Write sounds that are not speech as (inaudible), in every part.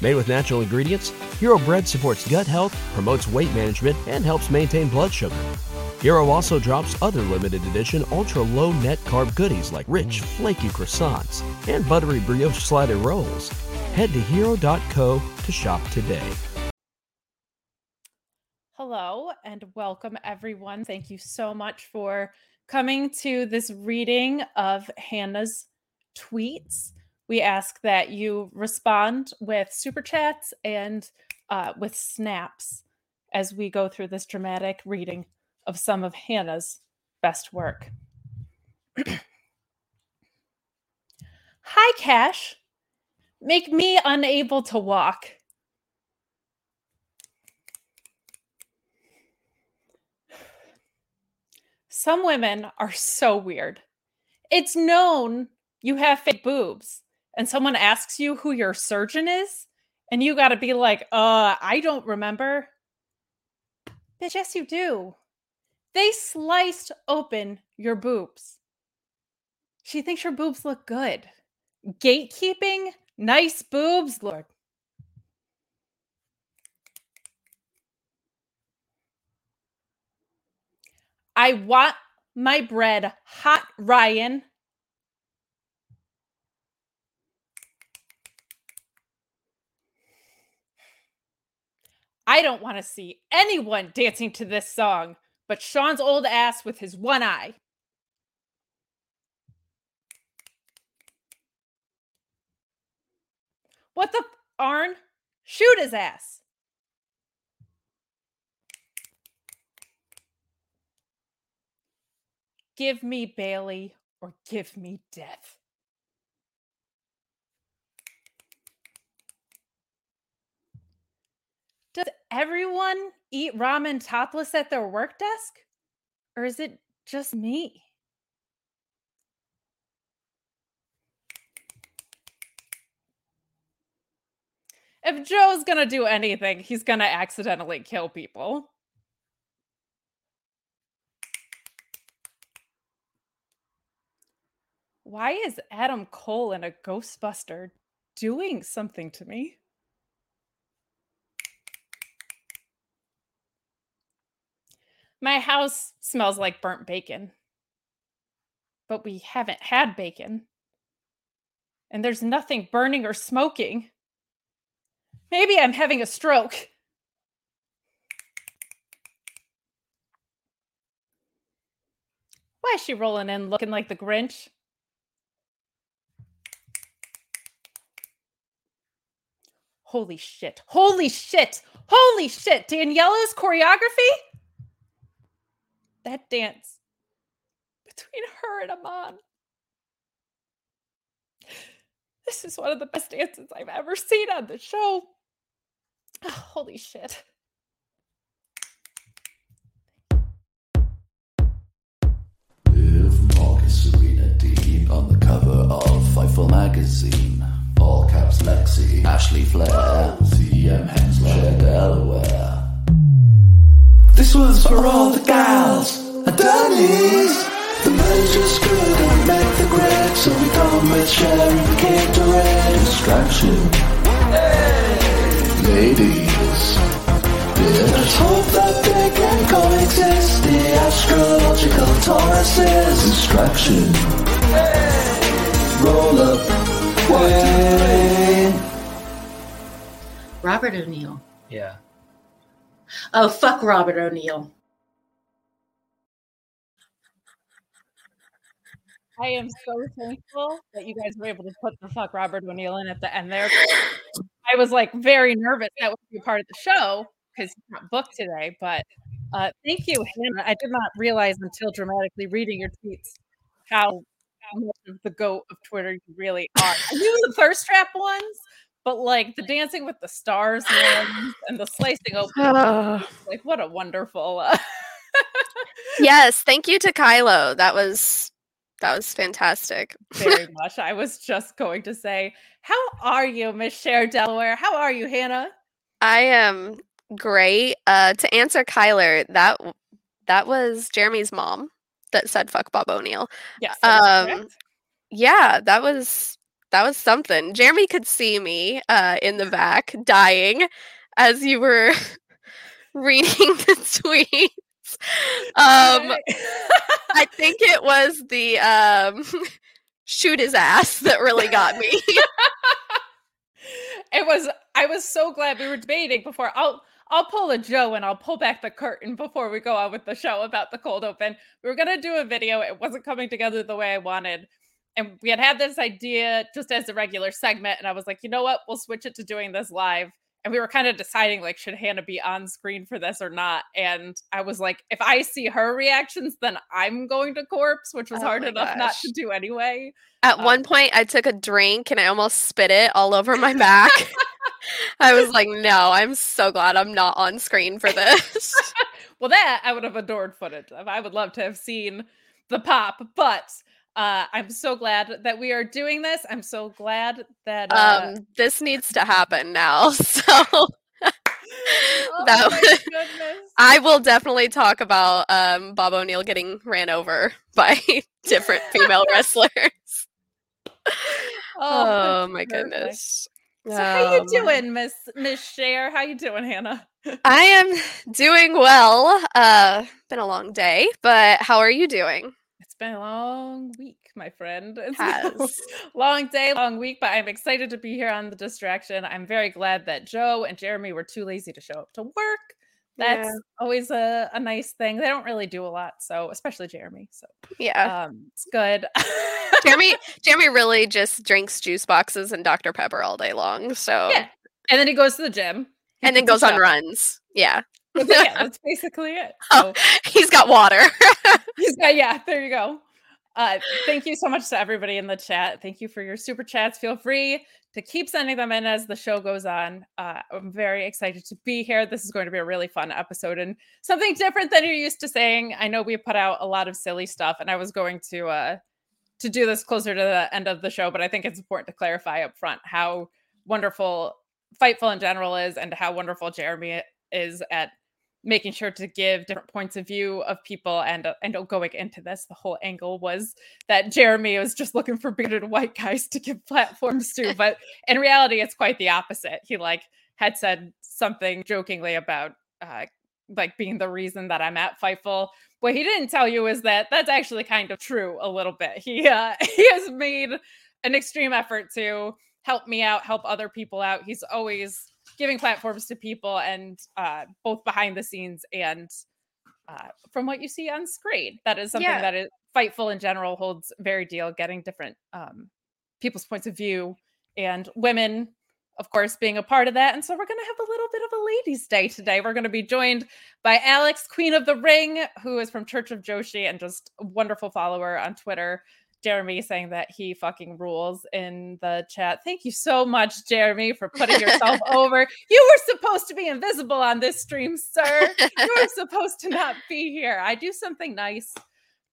Made with natural ingredients, Hero Bread supports gut health, promotes weight management, and helps maintain blood sugar. Hero also drops other limited edition ultra low net carb goodies like rich, flaky croissants and buttery brioche slider rolls. Head to hero.co to shop today. Hello and welcome, everyone. Thank you so much for coming to this reading of Hannah's tweets. We ask that you respond with super chats and uh, with snaps as we go through this dramatic reading of some of Hannah's best work. Hi, Cash. Make me unable to walk. Some women are so weird. It's known you have fake boobs, and someone asks you who your surgeon is, and you got to be like, uh, I don't remember. Bitch, yes, you do. They sliced open your boobs. She thinks your boobs look good. Gatekeeping, nice boobs, Lord. I want my bread hot, Ryan. I don't want to see anyone dancing to this song but Sean's old ass with his one eye. What the Arn? Shoot his ass. Give me Bailey or give me death. Does everyone eat ramen topless at their work desk? Or is it just me? If Joe's gonna do anything, he's gonna accidentally kill people. Why is Adam Cole in a Ghostbuster doing something to me? My house smells like burnt bacon. But we haven't had bacon. And there's nothing burning or smoking. Maybe I'm having a stroke. Why is she rolling in looking like the Grinch? Holy shit. Holy shit. Holy shit. Daniela's choreography? That dance between her and Amon. This is one of the best dances I've ever seen on the show. Oh, holy shit. Liv Marcus Serena Deeb on the cover of Fightful magazine. All caps Lexi, Ashley Flair, CM Hensler, Delaware. This was for all the gals and Danny's. The men just couldn't make the grade, so we come with Sherry, became direct distraction. Hey. Ladies, hope that they can coexist. The astrological Tauruses. Distraction. Roll up. Way. Robert O'Neill. Yeah. Oh, fuck Robert O'Neill. I am so thankful that you guys were able to put the fuck Robert O'Neill in at the end there. I was like very nervous that would be part of the show because he's not booked today. But uh, thank you, Hannah. I did not realize until dramatically reading your tweets how, how much of the goat of Twitter you really are. I knew the thirst trap ones, but like the dancing with the stars ones and the slicing open, (sighs) like what a wonderful. Uh, yes, thank you to Kylo. That was that was fantastic. very (laughs) much. I was just going to say, how are you, Miss Cher Delaware? How are you, Hannah? I am great. Uh, to answer Kyler, that that was Jeremy's mom that said "fuck Bob O'Neill." Yes. Um. Yeah, that was that was something. Jeremy could see me uh, in the back dying as you were (laughs) reading the tweets. Um, I think it was the um, (laughs) shoot his ass that really got me. (laughs) it was. I was so glad we were debating before. I'll I'll pull a Joe and I'll pull back the curtain before we go on with the show about the cold open. We were gonna do a video. It wasn't coming together the way I wanted. And we had had this idea just as a regular segment, and I was like, you know what? We'll switch it to doing this live. And we were kind of deciding like, should Hannah be on screen for this or not? And I was like, if I see her reactions, then I'm going to corpse, which was Oh hard enough not to do anyway. At Um, one point, I took a drink and I almost spit it all over my back. (laughs) I was like, no, I'm so glad I'm not on screen for this. (laughs) Well, that I would have adored footage of. I would love to have seen the pop, but uh, I'm so glad that we are doing this. I'm so glad that uh, um, this needs to happen now. (laughs) So oh that. (laughs) I will definitely talk about um, Bob O'Neill getting ran over (laughs) by different female wrestlers. Oh, that's my perfect. goodness. So how you Um, doing, Miss Miss Cher? How you doing, Hannah? I am doing well. Uh, been a long day, but how are you doing? It's been a long week, my friend. (laughs) It's a long day, long week, but I'm excited to be here on the distraction. I'm very glad that Joe and Jeremy were too lazy to show up to work. That's Yeah. always a, a nice thing. They don't really do a lot, so especially Jeremy. So Yeah. um it's good. Jeremy (laughs) Jeremy really just drinks juice boxes and Dr. Pepper all day long. So Yeah. and then he goes to the gym. He and then goes on runs. Yeah. Yeah, (laughs) that's basically it. Oh. He's got water. (laughs) He's got, yeah, there you go. Uh, thank you so much to everybody in the chat. Thank you for your super chats. Feel free to keep sending them in as the show goes on. Uh, I'm very excited to be here. This is going to be a really fun episode and something different than you're used to saying. I know we put out a lot of silly stuff, and I was going to uh, to do this closer to the end of the show, but I think it's important to clarify up front how wonderful Fightful in general is, and how wonderful Jeremy is at making sure to give different points of view of people and uh, and going into this the whole angle was that jeremy was just looking for bearded white guys to give platforms to but in reality it's quite the opposite. He like had said something jokingly about uh like being the reason that i'm at fightful. What he didn't tell you is that that's actually kind of true a little bit. He uh (laughs) he has made an extreme effort to help me out help other people out. He's always giving platforms to people and uh, both behind the scenes and uh, from what you see on screen. That is something Yeah. that is Fightful in general holds very deal, getting different um, people's points of view and women, of course, being a part of that. And so we're going to have a little bit of a ladies' day today. We're going to be joined by Alex, Queen of the Ring, who is from Church of Joshi and just a wonderful follower on Twitter. Jeremy saying that he fucking rules in the chat. Thank you so much, Jeremy, for putting yourself (laughs) over. You were supposed to be invisible on this stream, sir. You were supposed to not be here. I do something nice.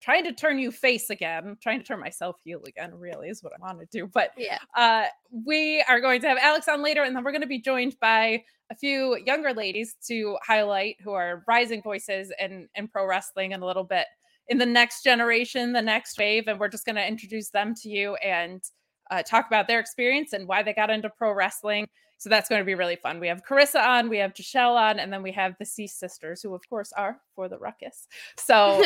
Trying to turn you face again, trying to turn myself heel again, really is what I want to do. But yeah. uh, we are going to have Alex on later, and then we're going to be joined by a few younger ladies to highlight who are rising voices in, in pro wrestling in a little bit in the next generation, the next wave, and we're just going to introduce them to you and uh, talk about their experience and why they got into pro wrestling. So that's going to be really fun. We have Carisa on, we have Giselle on, and then we have the Cease sisters, who of course are for the ruckus. So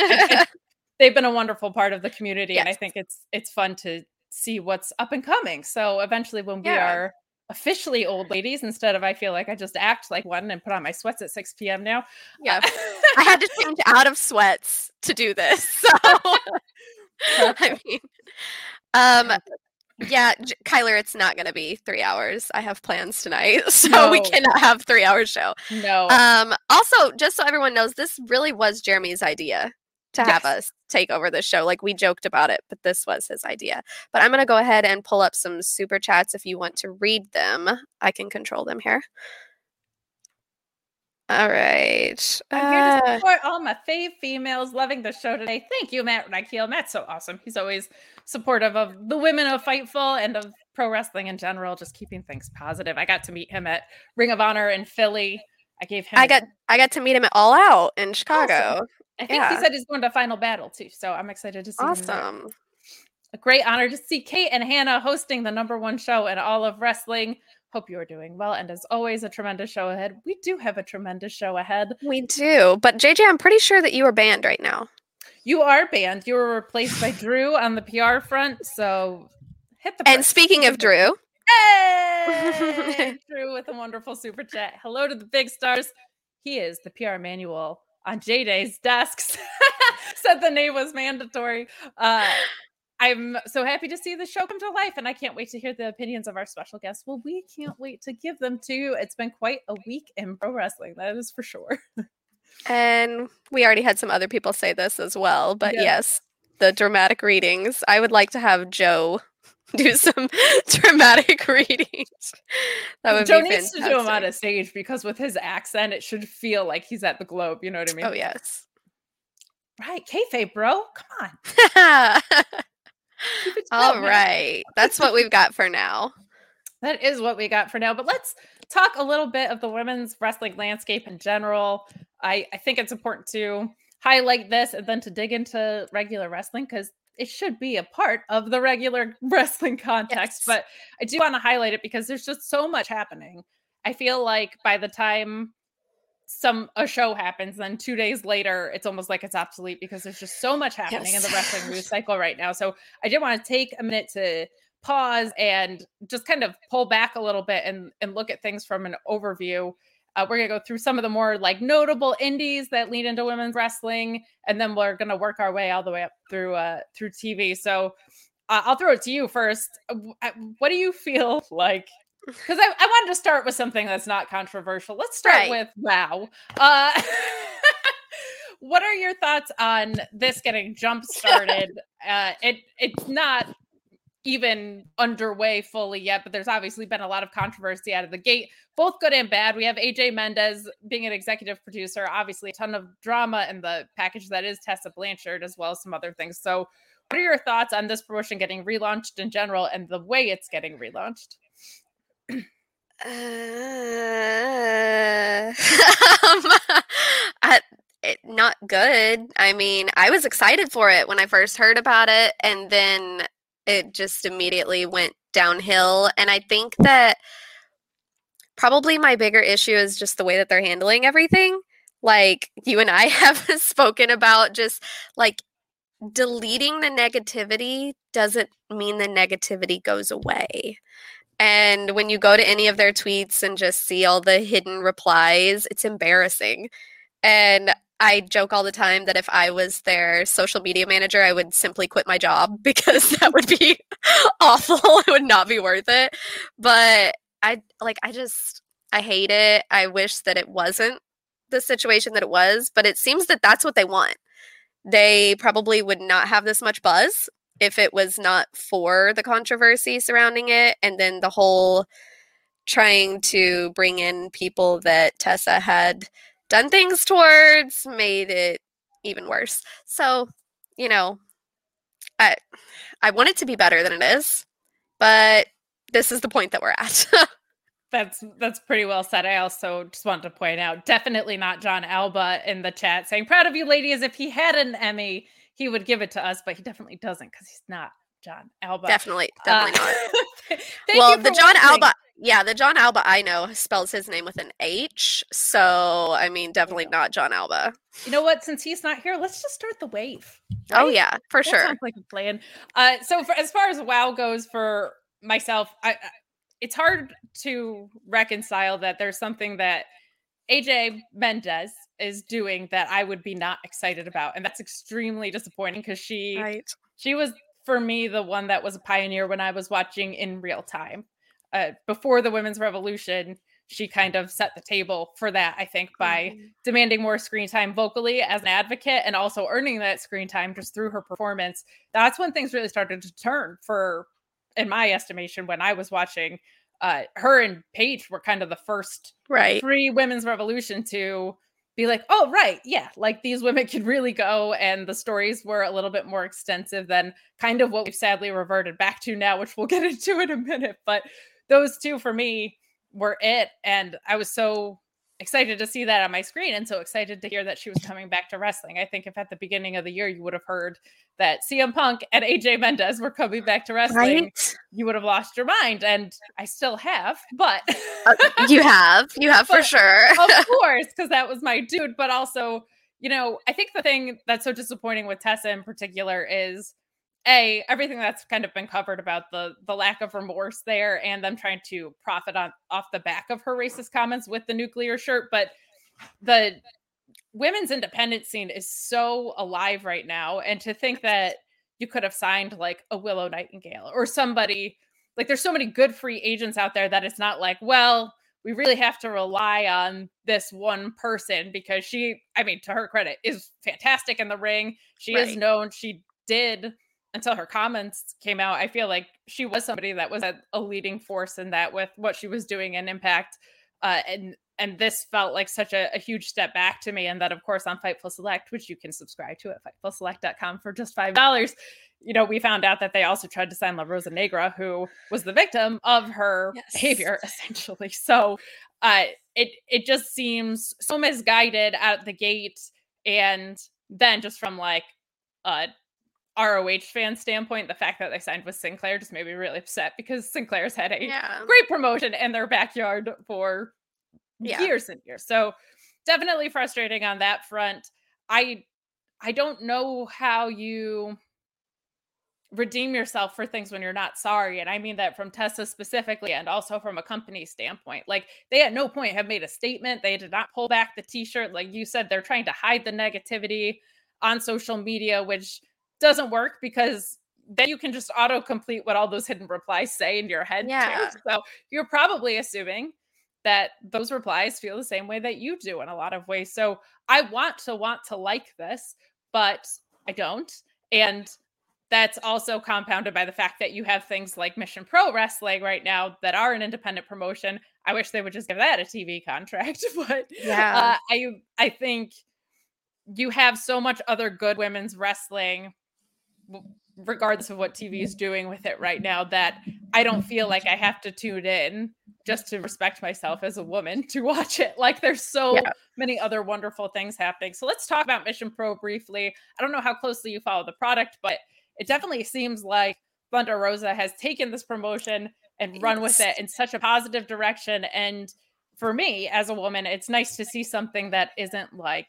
(laughs) they've been a wonderful part of the community, yes. and I think it's it's fun to see what's up and coming. So eventually, when yeah. we are officially old ladies instead of I feel like I just act like one and put on my sweats at 6 p.m. now. Yeah. (laughs) I had to change out of sweats to do this. (laughs) So I mean um yeah, J- Kyler, it's not going to be three hours. I have plans tonight, (laughs) so no. we cannot have three hour show. No. Um. Also, just so everyone knows, this really was Jeremy's idea to yes. have us take over the show. Like we joked about it, but this was his idea. But I'm going to go ahead and pull up some super chats if you want to read them. I can control them here. All right. I'm here to uh support all my fave females loving the show today. Thank you, Matt Reichel. Matt's so awesome. He's always supportive of the women of Fightful and of pro wrestling in general, just keeping things positive. I got to meet him at Ring of Honor in Philly. I gave him. I got. I got to meet him at All Out in Chicago. Awesome. I think yeah. he said he's going to Final Battle too, so I'm excited to see. Awesome. A great honor to see Kate and Hannah hosting the number one show in all of wrestling. Hope you are doing well. And as always, a tremendous show ahead. We do have a tremendous show ahead. We do. But JJ, I'm pretty sure that you are banned right now. You are banned. You were replaced by Drew on the PR front. So hit the. And speaking of Drew. Hey! (laughs) Drew with a wonderful super chat. Hello to the big stars. He is the PR manual on J Day's desks. (laughs) Said the name was mandatory. Uh, I'm so happy to see the show come to life, and I can't wait to hear the opinions of our special guests. Well, we can't wait to give them to you. It's been quite a week in pro wrestling, that is for sure. and we already had some other people say this as well, but yes, yes the dramatic readings. I would like to have Joe (laughs) do some (laughs) dramatic (laughs) readings. That would Joe be needs to do him on a stage because with his accent, it should feel like he's at the Globe. You know what I oh, mean? Oh yes. Right, kayfabe, bro. Come on. All right. That's what we've got for now. That is what we got for now. But let's talk a little bit of the women's wrestling landscape in general. I, I think it's important to highlight this and then to dig into regular wrestling because it should be a part of the regular (laughs) wrestling context. Yes. But I do want to highlight it because there's just so much happening. I feel like by the time some a show happens then two days later it's almost like it's obsolete because there's just so much happening yes. in the wrestling news cycle right now so i did want to take a minute to pause and just kind of pull back a little bit and and look at things from an overview uh, we're going to go through some of the more like notable indies that lead into women's wrestling and then we're going to work our way all the way up through uh through tv so uh, i'll throw it to you first uh, what do you feel (laughs) like (sighs) because I, I, wanted to start with something that's not controversial. Let's start right. with wow. Uh, (laughs) what are your thoughts on this getting jump started? (laughs) uh, it it's not even underway fully yet, but there's obviously been a lot of controversy out of the gate, both good and bad. We have AJ Mendez being an executive producer, obviously a ton of drama in the package that is Tessa Blanchard, as well as some other things. So, what are your thoughts on this promotion getting relaunched in general and the way it's getting relaunched? Uh, (laughs) um, I, it, not good. I mean, I was excited for it when I first heard about it, and then it just immediately went downhill. And I think that probably my bigger issue is just the way that they're handling everything. Like you and I (laughs) have spoken about, just like deleting the negativity doesn't mean the negativity goes away. And when you go to any of their tweets and just see all the hidden replies, it's embarrassing. And I joke all the time that if I was their social media manager, I would simply quit my job (laughs) because that would be (laughs) awful. (laughs) It would not be worth it. But I like, I just, I hate it. I wish that it wasn't the situation that it was, but it seems that that's what they want. They probably would not have this much buzz if it was not for the controversy surrounding it and then the whole trying to bring in people that Tessa had done things towards made it even worse. So, you know, I I want it to be better than it is, but this is the point that we're at. (laughs) that's that's pretty well said. I also just want to point out, definitely not John Alba in the chat saying, "Proud of you, ladies." If he had an Emmy, he would give it to us, but he definitely doesn't because he's not John Alba. Definitely, definitely Uh, not. (laughs) well, the John watching. Alba, yeah, the John Alba I know spells his name with an H. So, I mean, definitely not John Alba. You know what? Since he's not here, let's just start the wave. Oh yeah, for That sure. sounds like a plan. Uh, so for, as far as WoW goes for myself, I, I it's hard to reconcile that there's something that AJ Mendez is doing that I would be not excited about, and that's extremely disappointing because she Right. she was for me the one that was a pioneer when I was watching in real time. Uh, before the women's revolution, she kind of set the table for that. I think by Mhm. demanding more screen time vocally as an advocate and also earning that screen time just through her performance. That's when things really started to turn for, in my estimation, when I was watching. Uh, her and Paige were kind of the first Right. pre women's revolution to be like, oh, right, yeah, like these women could really go. And the stories were a little bit more extensive than kind of what we've sadly reverted back to now, which we'll get (laughs) into in a minute. But those two for me were it. And I was so excited to see that on my screen and so excited to hear that she was coming back to wrestling. I think if at the beginning of the year you would have heard that CM Punk and AJ Mendez were coming back to wrestling, Right. you would have lost your mind. And I still have, but Uh, you have, you have for sure. of (laughs) course, because that was my dude. But also, you know, I think the thing that's so disappointing with Tessa in particular is a everything that's kind of been covered about the the lack of remorse there and them trying to profit on off the back of her racist comments with the nuclear shirt. But the women's independent scene is so alive right now, and to think that you could have signed like a Willow Nightingale or somebody like there's so many good free agents out there that it's not like well we really have to rely on this one person because she i mean to her credit is fantastic in the ring she is known she did until her comments came out i feel like she was somebody that was a, a leading force in that with what she was doing in impact uh, and and this felt like such a, a huge step back to me and that of course on fightful select which you can subscribe to at fightfulselect.com for just five dollars you know we found out that they also tried to sign la rosa negra who was the victim of her Yes. behavior (laughs) essentially so uh it it just seems so misguided at the gate and then just from like a ROH fan standpoint, the fact that they signed with Sinclair just made me really upset because Sinclair's had a Yeah. great promotion in their backyard for Yeah. years and years. So definitely frustrating on that front. I I don't know how you redeem yourself for things when you're not sorry and i mean that from tessa specifically and also from a company standpoint like they at no point have made a statement they did not pull back the t-shirt like you said they're trying to hide the negativity on social media which doesn't work because then you can just auto complete what all those hidden replies say in your head Yeah. too. so you're probably assuming that those replies feel the same way that you do in a lot of ways so i want to want to like this but i don't and that's also compounded by the fact that you have things like Mission Pro Wrestling right now that are an independent promotion. I wish they would just give that a TV contract, (laughs) but Yeah. uh, I I think you have so much other good women's wrestling, regardless of what TV is doing with it right now, that I don't feel like I have to tune in just to respect myself as a woman (laughs) to watch it. Like there's so Yeah. many other wonderful things happening. So let's talk about Mission Pro briefly. I don't know how closely you follow the product, but it definitely seems like Thunder Rosa has taken this promotion and run with it in such a positive direction. And for me, as a woman, it's nice to see something that isn't like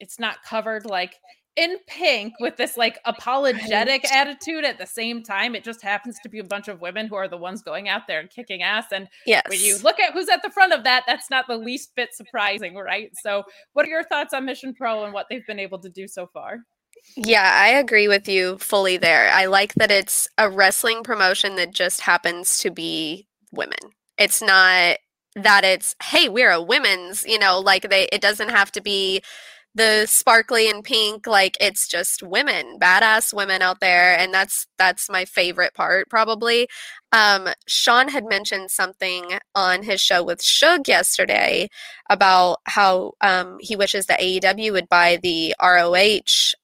it's not covered like in pink with this like apologetic Right. attitude at the same time. It just happens to be a bunch of women who are the ones going out there and kicking ass. And yes. when you look at who's at the front of that, that's not the least bit surprising, right? So, what are your thoughts on Mission Pro and what they've been able to do so far? Yeah, I agree with you fully there. I like that it's a wrestling promotion that just happens to be women. It's not that it's, hey, we're a women's, you know, like they it doesn't have to be the sparkly and pink like it's just women badass women out there and that's that's my favorite part probably. Um sean had mentioned something on his show with Suge yesterday about how um he wishes that aew would buy the roh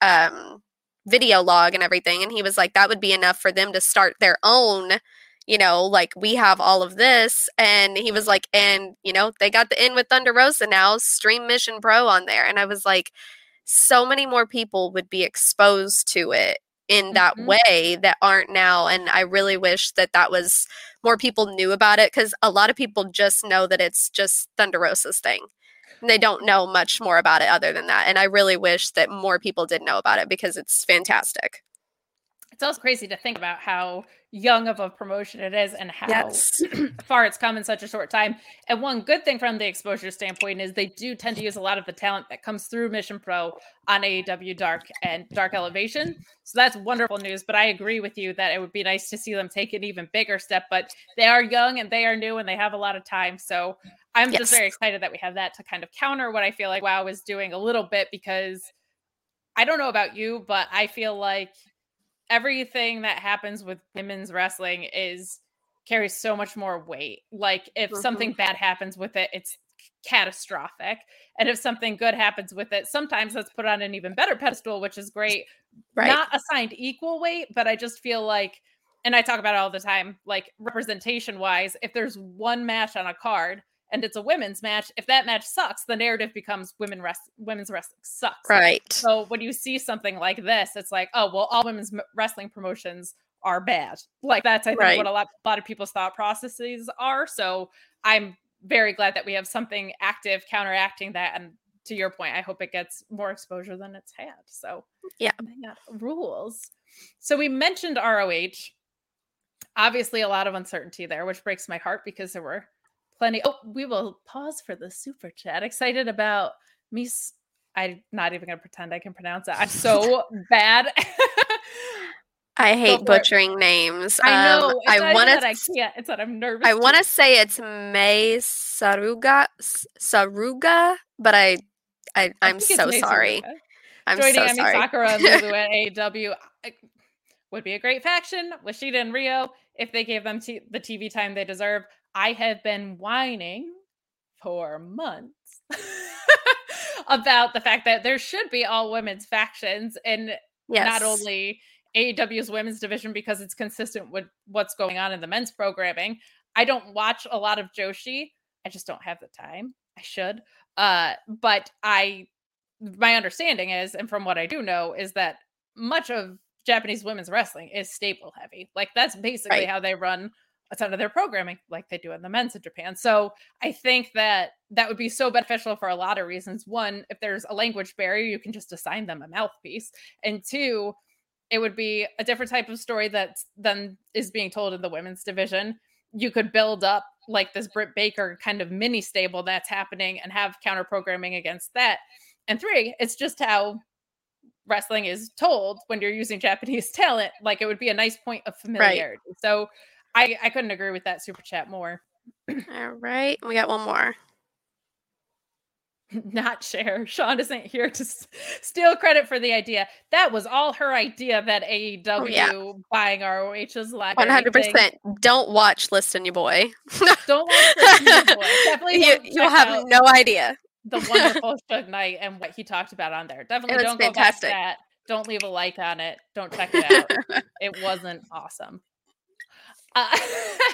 um video log and everything and he was like that would be enough for them to start their own you know, like we have all of this. And he was like, and, you know, they got the in with Thunder Rosa now, stream Mission Pro on there. And I was like, so many more people would be exposed to it in that Mhm. way that aren't now and i really wish that that was more people knew about it because a lot of people just know that it's just thunder rosa's thing and they don't know much more about it other than that and i really wish that more people did know about it because it's fantastic It's also crazy to think about how young of a promotion it is and how Yes. (clears throat) far it's come in such a short time. And one good thing from the exposure standpoint is they do tend to use a lot of the talent that comes through Mission Pro on AEW Dark and Dark Elevation. So that's wonderful news. But I agree with you that it would be nice to see them take an even bigger step. But they are young and they are new and they have a lot of time. So I'm Yes. just very excited that we have that to kind of counter what I feel like WoW is doing a little bit because I don't know about you, but I feel like everything that happens with women's wrestling is carries so much more weight. Like if Mhm. something bad happens with it, it's catastrophic. And if something good happens with it, sometimes that's put on an even better pedestal, which is great. right Not assigned equal weight, but I just feel like and I talk about it all the time, like representation wise, if there's one match on a card and it's a women's match, if that match sucks, the narrative becomes women rest women's wrestling sucks. right So when you see something like this, it's like, oh well, all women's wrestling promotions are bad. Like that's I think Right. what a lot, a lot of people's thought processes are. So I'm very glad that we have something active counteracting that. And to your point, I hope it gets more exposure than it's had. So Yeah. rules. So we mentioned ROH. Obviously, a lot of uncertainty there, which breaks my heart because there were plenty. Oh, we will pause for the super chat. Excited about me. I'm not even going to pretend I can pronounce it. I'm so (laughs) bad. i (laughs) hate for it. butchering names I Um, know. It's i want that I to can't. It's that I'm nervous. I want to say it's May Saruga Saruga, but I, I I'm so sorry. I'm Joining so Emi sorry. Sakura (laughs) and Lulu at AEW I- would be a great faction. Washida and Rio, if they gave them t- the TV time they deserve. I have been whining for months (laughs) about the fact that there should be all women's factions and yes. not only AEW's women's division because it's consistent with what's going on in the men's programming. I don't watch a lot of Joshi. I just don't have the time. I should. Uh, but I my understanding is, and from what I do know, is that much of Japanese women's wrestling is stable heavy. Like that's basically Right. how they run a ton of their programming, like they do in the men's in Japan. So I think that that would be so beneficial for a lot of reasons. One, if there's a language barrier, you can just assign them a mouthpiece. And two, it would be a different type of story that then is being told in the women's division. You could build up like this Britt Baker kind of mini stable that's happening and have counter programming against that. And three, it's just how wrestling is told when you're using Japanese (laughs) talent. Like it would be a nice point of familiarity. So I, I couldn't agree with that super chat more. (clears throat) All right, we got one more. (laughs) Not share. Sean isn't here to s- steal credit for the idea. That was all her idea that AEW Oh, yeah. buying ROH is like One hundred percent. Don't watch Listen, you boy. (laughs) Don't watch this new boy. (laughs) Definitely you, you'll have no idea. the wonderful Suge Knight and what he talked about on there. Definitely don't go fantastic. back that. Don't leave a like on it. Don't check it out. it wasn't awesome. Uh,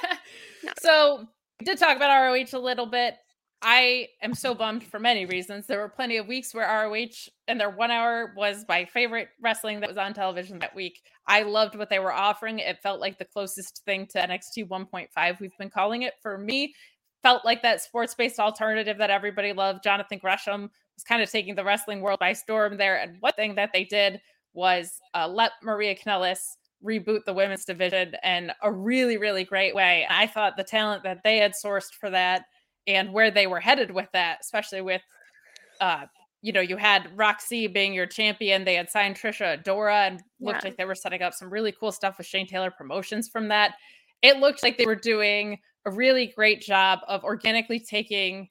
(laughs) so we did talk about ROH a little bit. I am so bummed for many reasons. There were plenty of weeks where ROH and their one hour was my favorite wrestling that was on television that week. I loved what they were offering. It felt like the closest thing to NXT 1.5 we've been calling it for me. Felt like that sports based alternative that everybody loved. Jonathan Gresham was kind of taking the wrestling world by storm there. And one thing that they did was uh, let Maria Kanellis reboot the women's division in a really, really great way. I thought the talent that they had sourced for that and where they were headed with that, especially with, uh, you know, you had Roxy being your champion. They had signed Trish Adora and looked Yeah. like they were setting up some really cool stuff with Shane Taylor Promotions from that. It looked like they were doing a really great job of organically taking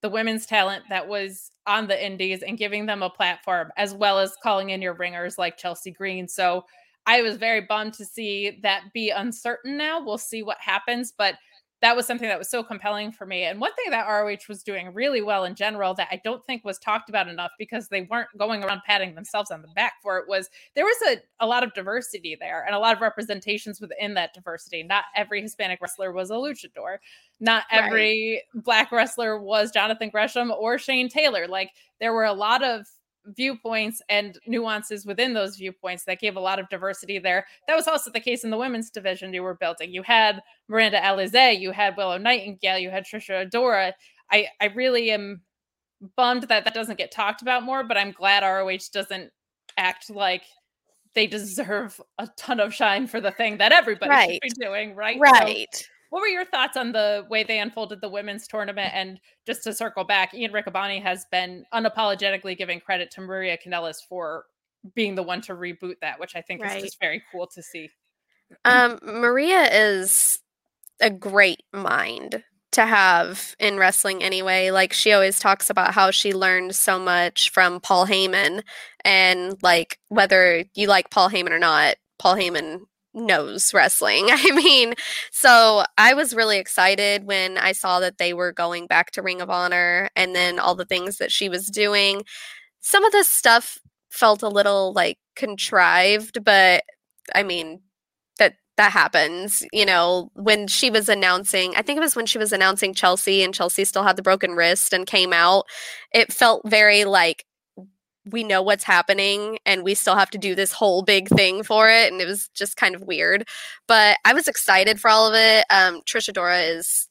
the women's talent that was on the indies and giving them a platform as well as calling in your ringers like Chelsea Green. So I was very bummed to see that be uncertain now. We'll see what happens, but that was something that was so compelling for me. And one thing that ROH was doing really well in general that I don't think was talked about enough because they weren't going around patting themselves on the back for it was there was a, a lot of diversity there and a lot of representations within that diversity. Not every Hispanic wrestler was a luchador. Not Right. every black wrestler was Jonathan Gresham or Shane Taylor. Like there were a lot of viewpoints and nuances within those viewpoints that gave a lot of diversity there. That was also the case in the women's division you were building. You had Miranda Alizé, you had Willow Nightingale, you had Trish Adora. I, I really am bummed that that doesn't get talked about more, but I'm glad ROH doesn't act like they deserve a ton of shine for the thing that everybody Right. should be doing, right? So Right. What were your thoughts on the way they unfolded the women's tournament? And just to circle back, Ian Riccaboni has been unapologetically giving credit to Maria Kanellis for being the one to reboot that, which I think Right. is just very cool to see. Um, Maria is a great mind to have in wrestling anyway. Like she always talks about how she learned so much from Paul Heyman and like whether you like Paul Heyman or not, Paul Heyman knows wrestling. (laughs) I mean, so I was really excited when I saw that they were going back to Ring of Honor and then all the things that she was doing. Some of the stuff felt a little like contrived, but I mean, that that happens you know when she was announcing i think it was when she was announcing chelsea and chelsea still had the broken wrist and came out it felt very like we know what's happening and we still have to do this whole big thing for it and it was just kind of weird. But i was excited for all of it. Um Trish Adora is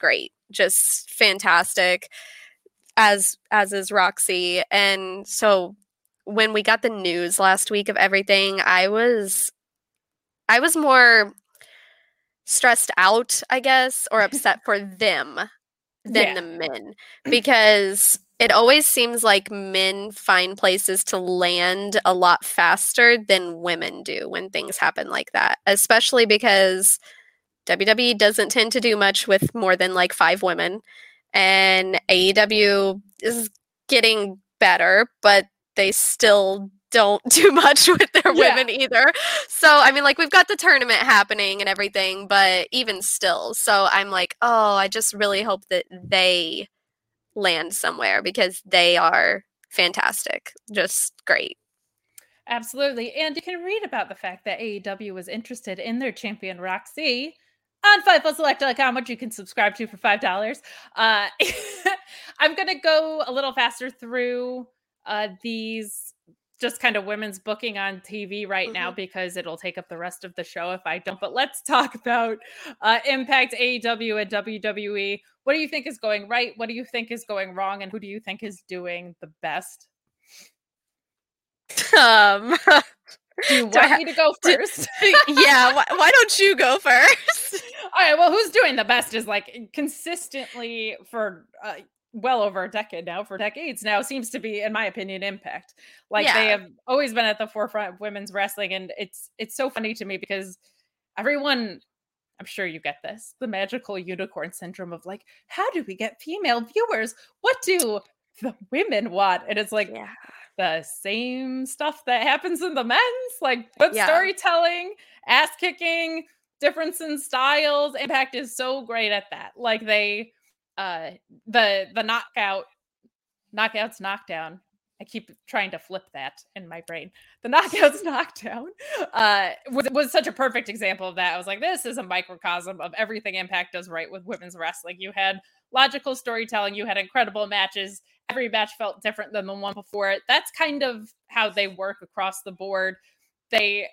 great just fantastic as as is roxy. And so when we got the news last week of everything i was I was more stressed out, I guess, or upset (laughs) for them than Yeah. the men. Because it always seems like men find places to land a lot faster than women do when things happen like that, especially because WWE doesn't tend to do much with more than like five women, and AEW is getting better, but they still don't (laughs) do much with their Yeah. women either. So, I mean, like, we've got the tournament happening and everything, but even still. So, I'm like, oh, I just really hope that they land somewhere because they are fantastic. Just great. Absolutely. And you can read about the fact that AEW was interested in their champion Roxy on FightfulSelect.com, which you can subscribe to for $5. Uh, (laughs) I'm going to go a little faster through uh, these just kind of women's booking on TV right now because it'll take up the rest of the show if I don't. But let's talk about uh, Impact, AEW, and WWE. What do you think is going right? What do you think is going wrong? And who do you think is doing the best? (laughs) Um, Do you (laughs) Do want ha- me to go do- first? (laughs) yeah, why, why don't you go first? All right. Well, who's doing the best is like consistently for uh, well over a decade now, for decades now, seems to be, in my opinion, Impact. Like they have always been at the forefront of women's wrestling, and it's it's so funny to me because everyone. I'm sure you get this the magical unicorn syndrome of like, how do we get female viewers? What do the women want? And it's like, yeah. the same stuff that happens in the men's, like good Yeah. storytelling, ass kicking, difference in styles. Impact is so great at that. Like they uh the the knockout knockouts knockdown. I keep trying to flip that in my brain. The (laughs) knockouts knockdown uh was, was such a perfect example of that. I was like, this is a microcosm of everything Impact does right with women's wrestling. You had logical storytelling, you had incredible matches, every match felt different than the one before it. That's kind of how they work across the board. They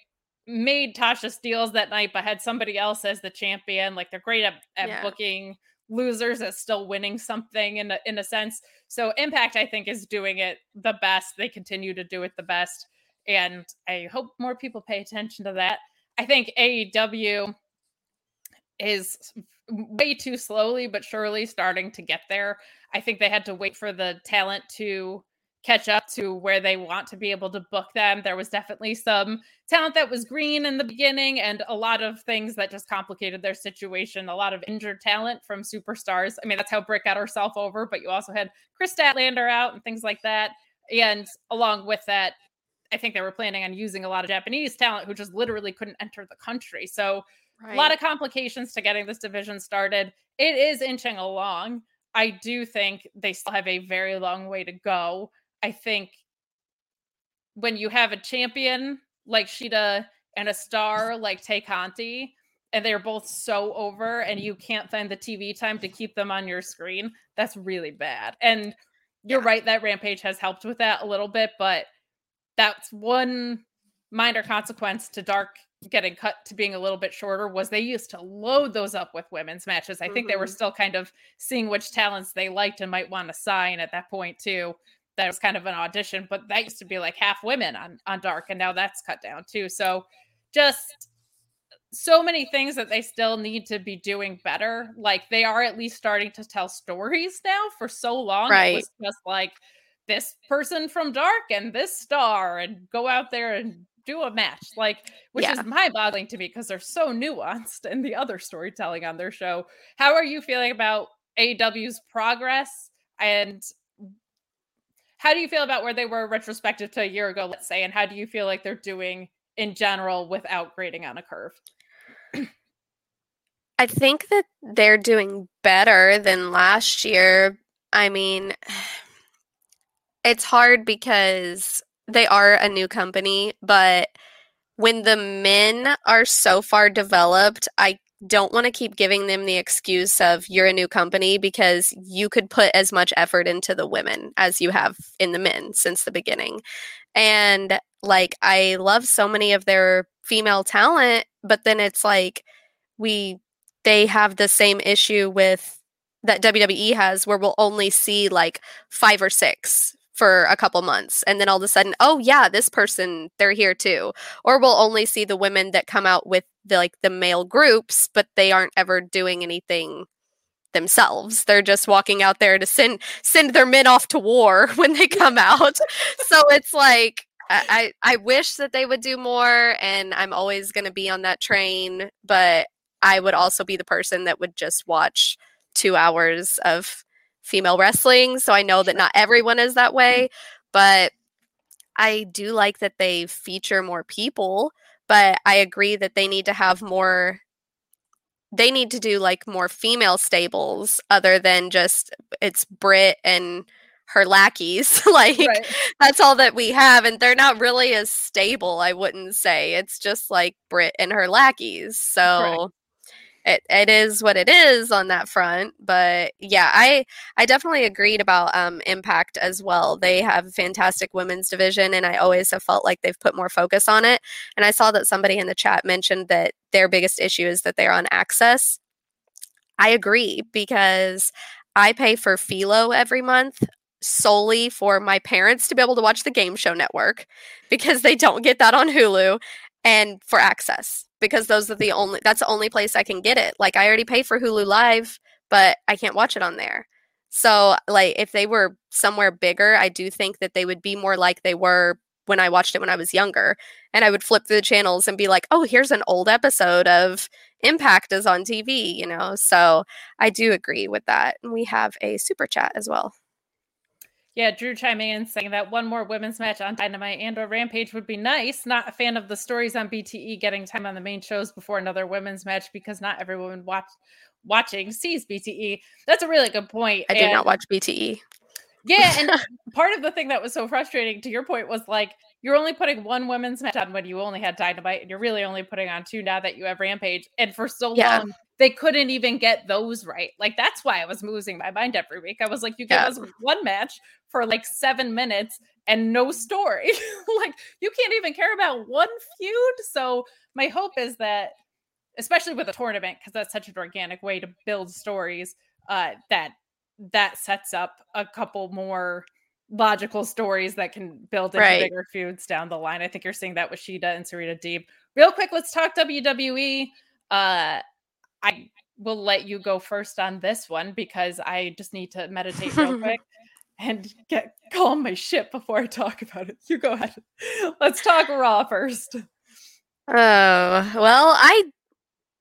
made Tasha Steeles that night, but had somebody else as the champion. Like they're great at, at Yeah. booking losers at still winning something in a, in a sense. So Impact, I think, is doing it the best. They continue to do it the best, and I hope more people pay attention to that. I think AEW is way too slowly but surely starting to get there. I think they had to wait for the talent to catch up to where they want to be able to book them. There was definitely some talent that was green in the beginning and a lot of things that just complicated their situation. A lot of injured talent from superstars. I mean, that's how Britt got herself over, but you also had Kris Statlander out and things like that. And along with that, I think they were planning on using a lot of Japanese talent who just literally couldn't enter the country. So a lot of complications to getting this division started. It is inching along. I do think they still have a very long way to go. I think when you have a champion like Shida and a star like Tay Conti, and they're both so over, and you can't find the TV time to keep them on your screen, that's really bad. And you're Yeah. right that Rampage has helped with that a little bit, but that's one minor consequence to Dark getting cut to being a little bit shorter was they used to load those up with women's matches. I think they were Mhm. still kind of seeing which talents they liked and might want to sign at that point too. That was kind of an audition, but that used to be like half women on on Dark, and now that's cut down too. So just so many things that they still need to be doing better. Like they are at least starting to tell stories now. For so long, it was just like this person from Dark and this star, and go out there and do a match. Like, which Yeah. is mind-boggling to me because they're so nuanced in the other storytelling on their show. How are you feeling about AW's progress and how do you feel about where they were retrospective to a year ago, let's say, and how do you feel like they're doing in general without grading on a curve? I think that they're doing better than last year. I mean, (sighs) it's hard because they are a new company, but when the men are so far developed, I don't want to keep giving them the excuse of you're a new company because you could put as much effort into the women as you have in the men since the beginning. And like, I love so many of their female talent, but then it's like we they have the same issue with that WWE has where we'll only see like five or six for a couple months and then all of a sudden oh yeah this person they're here too or we'll only see the women that come out with the like the male groups but they aren't ever doing anything themselves. They're just walking out there to send send their men off to war (laughs) when they come out. So it's like I, I wish that they would do more and I'm always going to be on that train but I would also be the person that would just watch 2 hours of female wrestling. So I know that not everyone is that way but I do like that they feature more people but I agree that they need to have more they need to do like more female stables other than just it's Britt and her lackeys (laughs) like that's all that we have and they're not really as stable i wouldn't say it's just like Britt and her lackeys so it, it is what it is on that front but yeah i i definitely agreed about um impact as well. They have a fantastic women's division and i always have felt like they've put more focus on it and i saw that somebody in the chat mentioned that their biggest issue is that they're on AXS. I agree because i pay for philo every month solely for my parents to be able to watch the game show network because they don't get that on Hulu and for AXS because those are the only that's the only place I can get it. Like I already pay for Hulu Live, but I can't watch it on there. So like if they were somewhere bigger, I do think that they would be more like they were when I watched it when I was younger. And I would flip through the channels and be like, "Oh, here's an old episode of Impact is on TV," you know. So I do agree with that. And we have a super chat as well. Yeah, Drew chiming in saying that one more women's match on Dynamite and or Rampage would be nice. Not a fan of the stories on BTE getting time on the main shows before another women's match because not every woman watch watching sees BTE. That's a really good point. I do not watch. BTE. Yeah, and (laughs) part of the thing that was so frustrating to your point was like you're only putting one women's match on when you only had Dynamite, and you're really only putting on two now that you have Rampage. And for so Yeah. long, they couldn't even get those right. Like that's why I was losing my mind every week. I was like, you give Yeah. us one match for like seven minutes and no story. (laughs) like you can't even care about one feud. So my hope is that, especially with a tournament, because that's such an organic way to build stories, uh, that that sets up a couple more logical stories that can build into Right. bigger feuds down the line. I think you're seeing that with Shida and Serena Deeb. Real quick, let's talk WWE. Uh, I will let you go first on this one because I just need to meditate real (laughs) quick and get calm my shit before I talk about it. You go ahead. Let's talk Raw first. Oh, well, I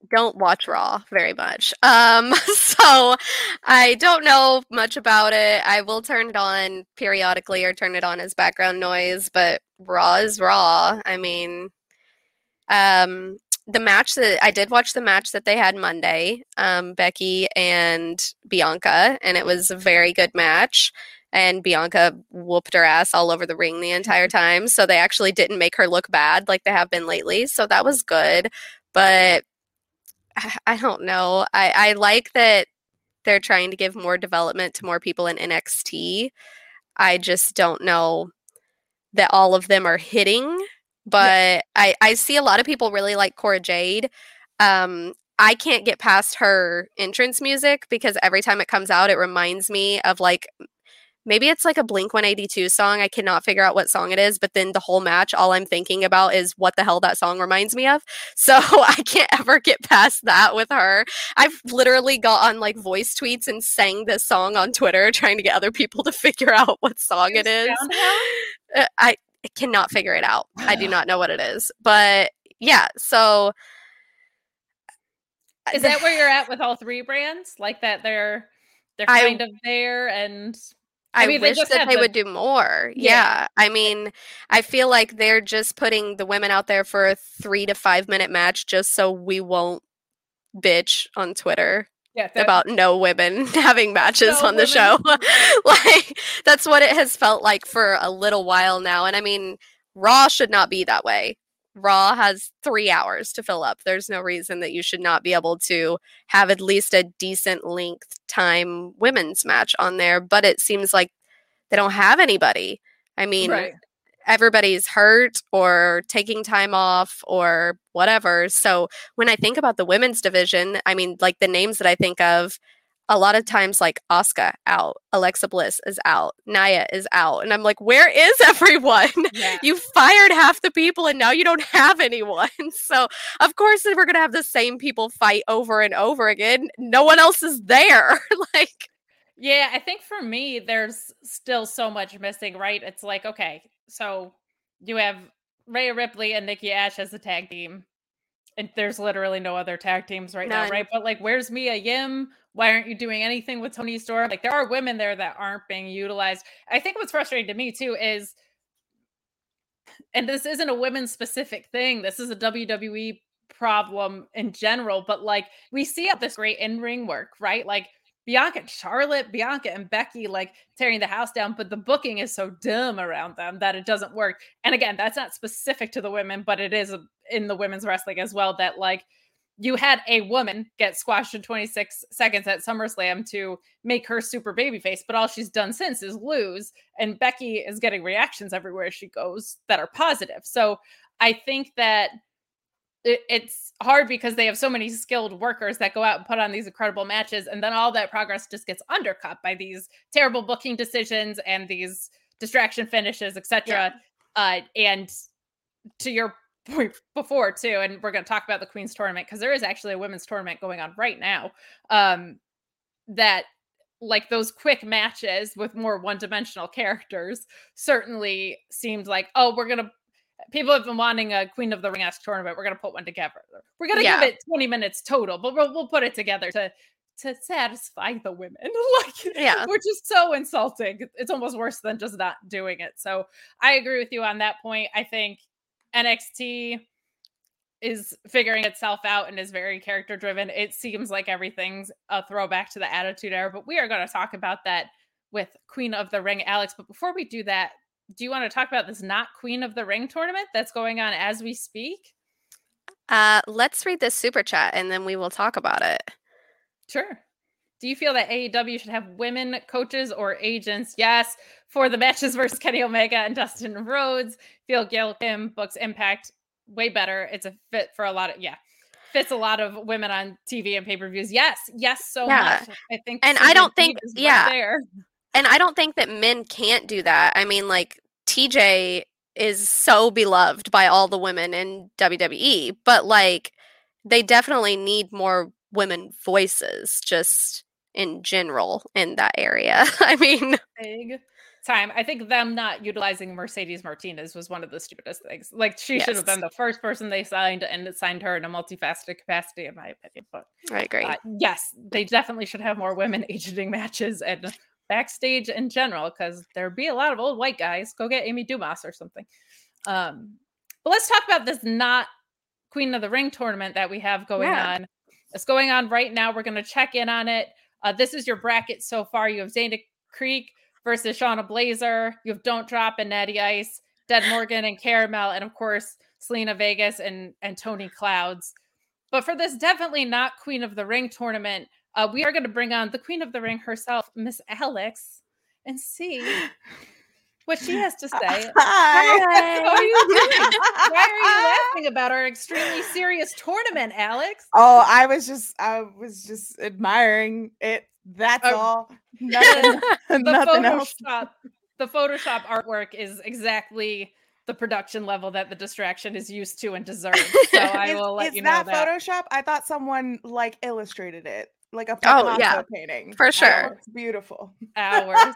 don't watch Raw very much. Um, (laughs) so I don't know much about it. I will turn it on periodically or turn it on as background noise, but Raw is Raw. I mean, um, the match that I did watch the match that they had Monday, um, Becky and Bianca, and it was a very good match. And Bianca whooped her ass all over the ring the entire time. So they actually didn't make her look bad like they have been lately. So that was good. But (laughs) I- don't know. I, I like that they're trying to give more development to more people in NXT. I just don't know that all of them are hitting. But I, I see a lot of people really like Cora Jade. Um, I can't get past her entrance music because every time it comes out, it reminds me of like maybe it's like a Blink 182 song. I cannot figure out what song it is, but then the whole match, all I'm thinking about is what the hell that song reminds me of. (laughs) So I can't ever get past that with her. I've literally got on like voice tweets and sang this song on Twitter trying to get other people to (laughs) figure out what song it is. Uh, I cannot figure it out. I do (sighs) not know what it is. But yeah, so is that where you're at with all three brands? Like that they're they're kind I, of there and I, I mean, wish they that they the... would do more. Yeah. yeah. I mean, I feel like they're just putting the women out there for a three to five minute match just so we won't bitch on Twitter. Yeah, about no women (laughs) having matches no on the women. show. (laughs) like that's what it has felt like for a little while now. And I mean, Raw should not be that way. Raw has three hours to fill up. There's no reason that you should not be able to have at least a decent length time women's match on there. But it seems like they don't have anybody. I mean, right. everybody's hurt or taking time off or whatever. So when I think about the women's division, I mean, like the names that I think of a lot of times like Asuka out, Alexa Bliss is out, Nia is out. And I'm like, where is (laughs) everyone? Yeah. you fired half the people and now you don't have anyone. (laughs) So of course we're gonna have the same people fight over and over again. No one else is there. (laughs) like Yeah, I think for me, there's still so much missing, right? It's like, okay, so you have Rhea Ripley and Nikki Ash as a tag team. And there's literally no other tag teams right None. now, right? But like, where's Mia Yim? why aren't you doing anything with Toni Storm? Like there are women there that aren't being utilized. I think what's frustrating to me too is and this isn't a women specific thing. This is a WWE problem in general, but like we see up this great in-ring work, right? Like Bianca and Charlotte, Bianca and Becky like tearing the house down, but the booking is so dumb around them that it doesn't work. And again, that's not specific to the women, but it is in the women's wrestling as well that like you had a woman get squashed in 26 seconds at SummerSlam to make her super babyface, but all she's done since is lose. And Becky is getting reactions everywhere she goes that are positive. So I think that it, it's hard because they have so many skilled workers that go out and put on these incredible matches. And then all that progress just gets undercut by these terrible booking decisions and these distraction finishes, etc. Yeah. Uh, and to your before too and we're going to talk about the queen's tournament because there is actually a women's tournament going on right now um that like those quick matches with more one-dimensional characters certainly seemed like oh we're going to people have been wanting a queen of the ring esque tournament we're going to put one together. We're going to yeah. give it 20 minutes total but we'll, we'll put it together to to satisfy the women. (laughs) Like yeah. which is so insulting it's almost worse than just not doing it so i agree with you on that point. I think NXT is figuring itself out and is very character driven. It seems like everything's a throwback to the Attitude Era, but we are going to talk about that with Queen of the Ring, Alex. But before we do that, do you want to talk about this not Queen of the Ring tournament that's going on as we speak? Uh, let's read this super chat and then we will talk about it. Sure. Do you feel that AEW should have women coaches or agents? Yes, for the matches (laughs) versus Kenny Omega and Dustin Rhodes. Feel Gail Kim books Impact way better. It's a fit for a lot of yeah, fits a lot of women on TV and pay per views. Yes, yes, so yeah. much. I think, and I don't think yeah, right and I don't think that men can't do that. I mean, like TJ is so beloved by all the women in WWE, but like they definitely need more women voices just in general in that area. (laughs) I mean, big time. I think them not utilizing Mercedes Martinez was one of the stupidest things. Like she yes. should have been the first person they signed and it signed her in a multifaceted capacity, in my opinion. But I agree. Uh, yes, they definitely should have more women (laughs) agenting matches and backstage in general because there'd be a lot of old white guys. Go get Amy Dumas or something. Um, but let's talk about this not Queen of the Ring tournament that we have going yeah. on. It's going on right now. We're going to check in on it. Uh, this is your bracket so far. You have Dana Creek versus Shayna Blazer. You have Don't Drop and Natty Ice, Dead Morgan and Caramel, and of course Selena Vegas and and Tony Clouds. But for this definitely not Queen of the Ring tournament, uh, we are going to bring on the Queen of the Ring herself, Miss Alex. and see (laughs) what she has to say. (laughs) Hi. How are you doing? Why are you (laughs) laughing about our extremely serious tournament, Alex? Oh, I was just I was just admiring it. That's Uh, all. (laughs) Nothing, The nothing else. Photoshop, the Photoshop artwork is exactly the production level that the distraction is used to and deserves. So I is, will let is you know that, that. Photoshop? I thought someone like illustrated it, like a Oh, yeah, painting. for Oh, sure. it's beautiful. hours.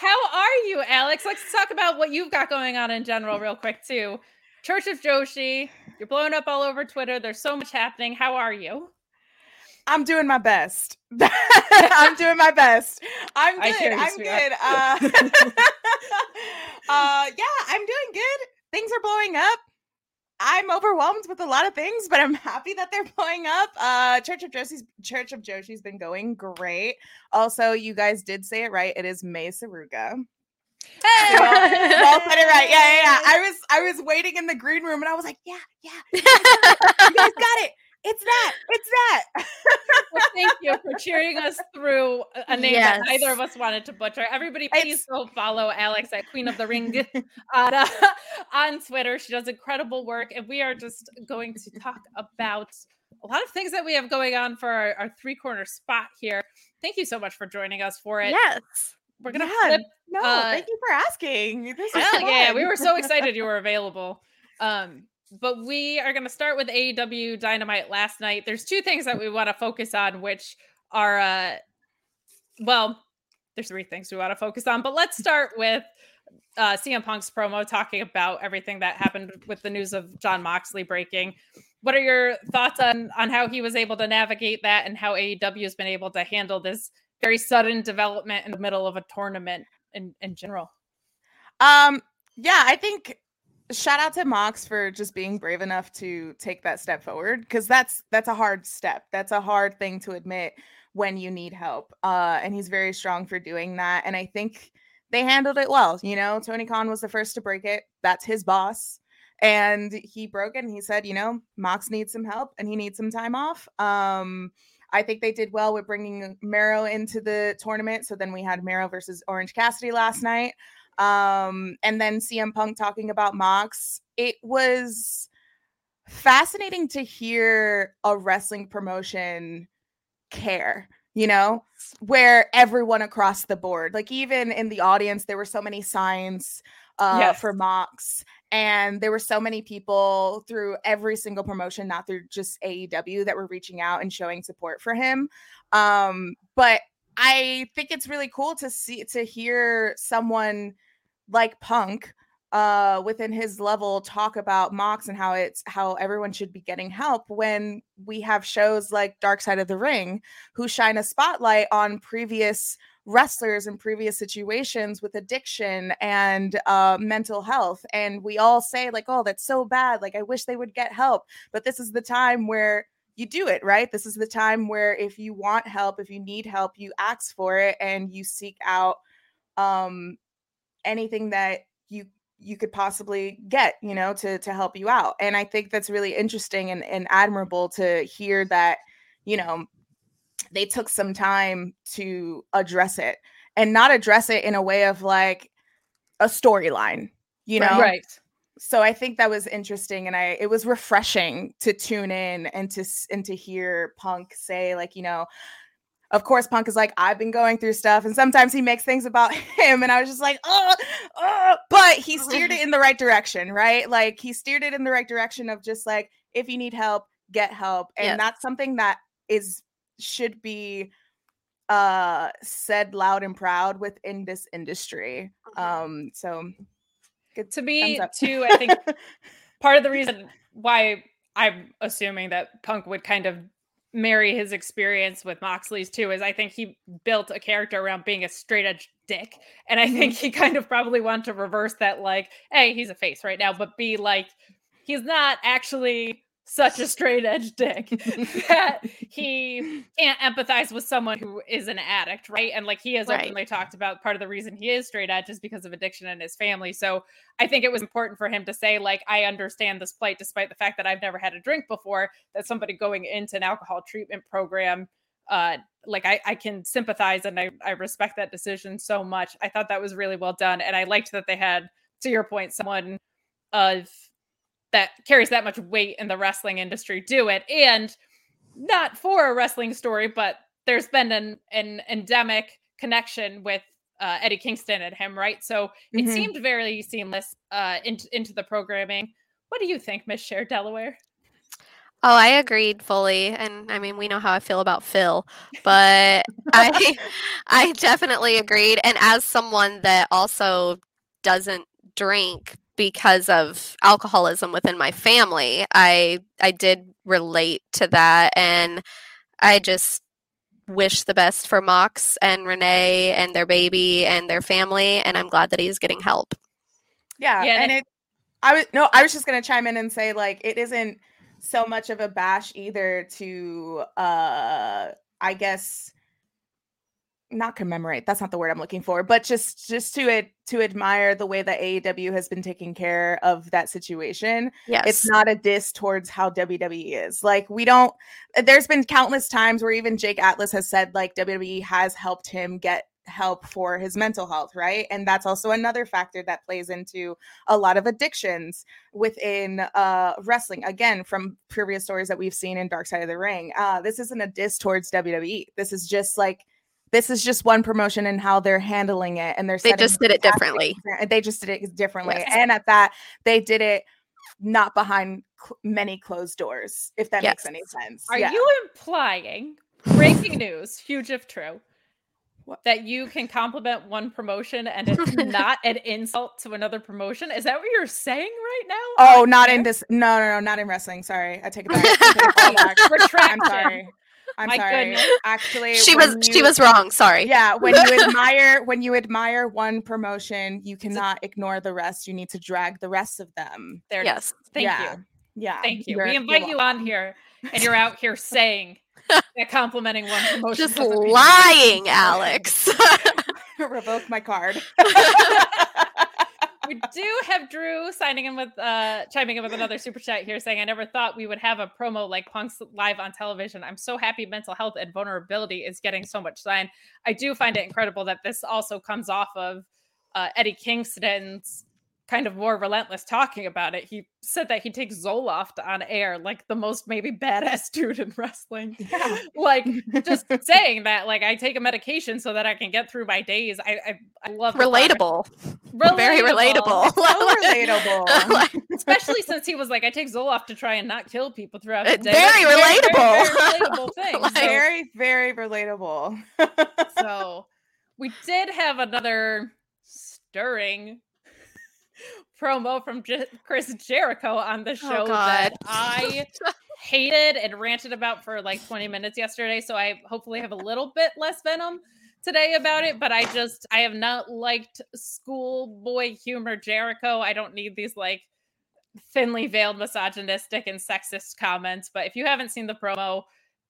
How are you, Alex? Let's talk about what you've got going on in general, real quick, too. Church of Joshi, you're blowing up all over Twitter. There's so much happening. How are you? I'm doing my best. (laughs) I'm doing my best. I'm good. I'm good. Uh, (laughs) uh, yeah, I'm doing good. Things are blowing up. I'm overwhelmed with a lot of things, but I'm happy that they're (laughs) blowing up. Uh, Church of Joshi's Church of Joshi's been going great. Also, you guys did say it right. It is Mei Suruga. Hey! You all, you all said it right. Yeah, yeah, yeah. (laughs) I was I was waiting in the green room and I was like, yeah, yeah. (laughs) You guys got it. It's that. It's that. (laughs) Well, thank you for cheering us through a- name that neither of us wanted to butcher. Everybody, please It's- go follow Alex at Queen of the Ring (laughs) on, uh, (laughs) on Twitter. She does incredible work, and we are just going to talk about a lot of things that we have going on for our, our three corner spot here. Thank you so much for joining us for it. yes. We're gonna Yeah, flip. No, Uh, thank you for asking. This is Hell yeah, we were so excited you were available. Um, but we are gonna start with AEW Dynamite last night. There's two things that we want to focus on, which are uh well, there's three things we want to focus on, but let's start with uh CM Punk's promo talking about everything that happened with the news of Jon Moxley breaking. What are your thoughts on on how he was able to navigate that and how AEW has been able to handle this very sudden development in the middle of a tournament in, in general? Um, yeah, I think shout out to Mox for just being brave enough to take that step forward because that's that's a hard step. That's a hard thing to admit when you need help. Uh, and he's very strong for doing that. And I think they handled it well. You know, Tony Khan was the first to break it. That's his boss. And he broke it and he said, you know, Mox needs some help and he needs some time off. Um, I think they did well with bringing Miro into the tournament. So then we had Miro versus Orange Cassidy last night um and then CM Punk talking about Mox. It was fascinating to hear a wrestling promotion care you know where everyone across the board like even in the audience there were so many signs uh Yes. for Mox. And there were so many people through every single promotion not through just AEW that were reaching out and showing support for him. Um but I think it's really cool to see to hear someone like Punk uh within his level talk about Mox and how it's how everyone should be getting help when we have shows like Dark Side of the Ring who shine a spotlight on previous wrestlers in previous situations with addiction and uh mental health. And we all say like oh that's so bad. Like I wish they would get help. But this is the time where you do it right? This is the time where if you want help if you need help you ask for it and you seek out um anything that you you could possibly get you know to to help you out and i think that's really interesting and, and admirable to hear that you know they took some time to address it and not address it in a way of like a storyline you know right. so i think that was interesting and i it was refreshing to tune in and to and to hear punk say like you know of course punk is like i've been going through stuff and sometimes he makes things about (laughs) him and i was just like oh, oh but he steered it in the right direction right? Like he steered it in the right direction of just like if you need help get help and Yes. that's something that is should be uh said loud and proud within this industry. Um so good to me thumbs too i think (laughs) part of the reason why i'm assuming that punk would kind of marry his experience with moxley's too is i think he built a character around being a straight edge dick and i mm-hmm. think he kind of probably wanted to reverse that like hey he's a face right now but be like he's not actually such a straight edge dick (laughs) that he can't empathize with someone who is an addict, right? And like he has Right. openly talked about part of the reason he is straight edge is because of addiction in his family. So I think it was important for him to say, like, I understand this plight despite the fact that I've never had a drink before, that somebody going into an alcohol treatment program uh like I, I can sympathize and I, I respect that decision so much. I thought that was really well done. And I liked that they had, to your point, someone of that carries that much weight in the wrestling industry do it. And not for a wrestling story, but there's been an an endemic connection with uh, Eddie Kingston and him, right? So it Mhm. seemed very seamless uh, into into the programming. What do you think, Miss Cher Delaware? Oh, I agreed fully, and I mean, we know how I feel about Phil, but I, (laughs) I definitely agreed. And as someone that also doesn't drink because of alcoholism within my family, I, I did relate to that, and I just wish the best for Mox and Renee and their baby and their family, and I'm glad that he's getting help. Yeah, Yeah, and and it. I was no. I was just gonna chime in and say like it isn't so much of a bash either to uh I guess not commemorate. That's not the word I'm looking for, but just just to it to admire the way that AEW has been taking care of that situation. Yes, It's not a diss towards how WWE is. Like we don't. There's been countless times where even Jake Atlas has said like WWE has helped him get help for his mental health, right? And that's also another factor that plays into a lot of addictions within uh wrestling. Again, from previous stories that we've seen in Dark Side of the Ring. Uh this isn't a diss towards WWE. This is just like this is just one promotion and how they're handling it and they're they just did it differently. example- They just did it differently. Yes. And at that, they did it not behind cl- many closed doors, if that makes any sense. Are Yeah. you implying breaking news, huge if true, What? that you can compliment one promotion and it's (laughs) not an insult to another promotion? Is that what you're saying right now? Oh, on not in air? this. No, no, no, not in wrestling. Sorry, I take it (laughs) back. I take it all back. I'm Retraction. sorry. I'm My sorry. goodness. Actually, She when was she was wrong. Sorry. Yeah, when you (laughs) admire when you admire one promotion, you cannot ignore the rest. You need to drag the rest of them. There. Yes. Thank yeah. you. Yeah. Thank you. You're- we invite you on here and you're out here (laughs) saying that complimenting one promotion. Just lying, Alex. (laughs) revoke my card. We do have Drew signing in with uh chiming in with another super chat here saying I never thought we would have a promo like Punk's live on television. I'm so happy mental health and vulnerability is getting so much sign. I do find it incredible that this also comes off of uh, Eddie Kingston's kind of more relentless talking about it. He said that he takes Zoloft on air, like the most maybe badass (laughs) dude in wrestling. Yeah. (laughs) Like just (laughs) saying that, like I take a medication so that I can get through my days. I I, I love the progress. relatable. Very relatable. so relatable. Especially since he was like, I take Zoloft to try and not kill people throughout uh, the day. very That's a relatable. very relatable thing. Like- So- very, very relatable. so we did have another stirring promo from J- Chris Jericho on the oh, show that (laughs) I hated and ranted about for like 20 minutes yesterday. So I hopefully have a little bit less venom today about it. But I just, I have not liked schoolboy humor Jericho. I don't need these like thinly veiled misogynistic and sexist comments. But if you haven't seen the promo,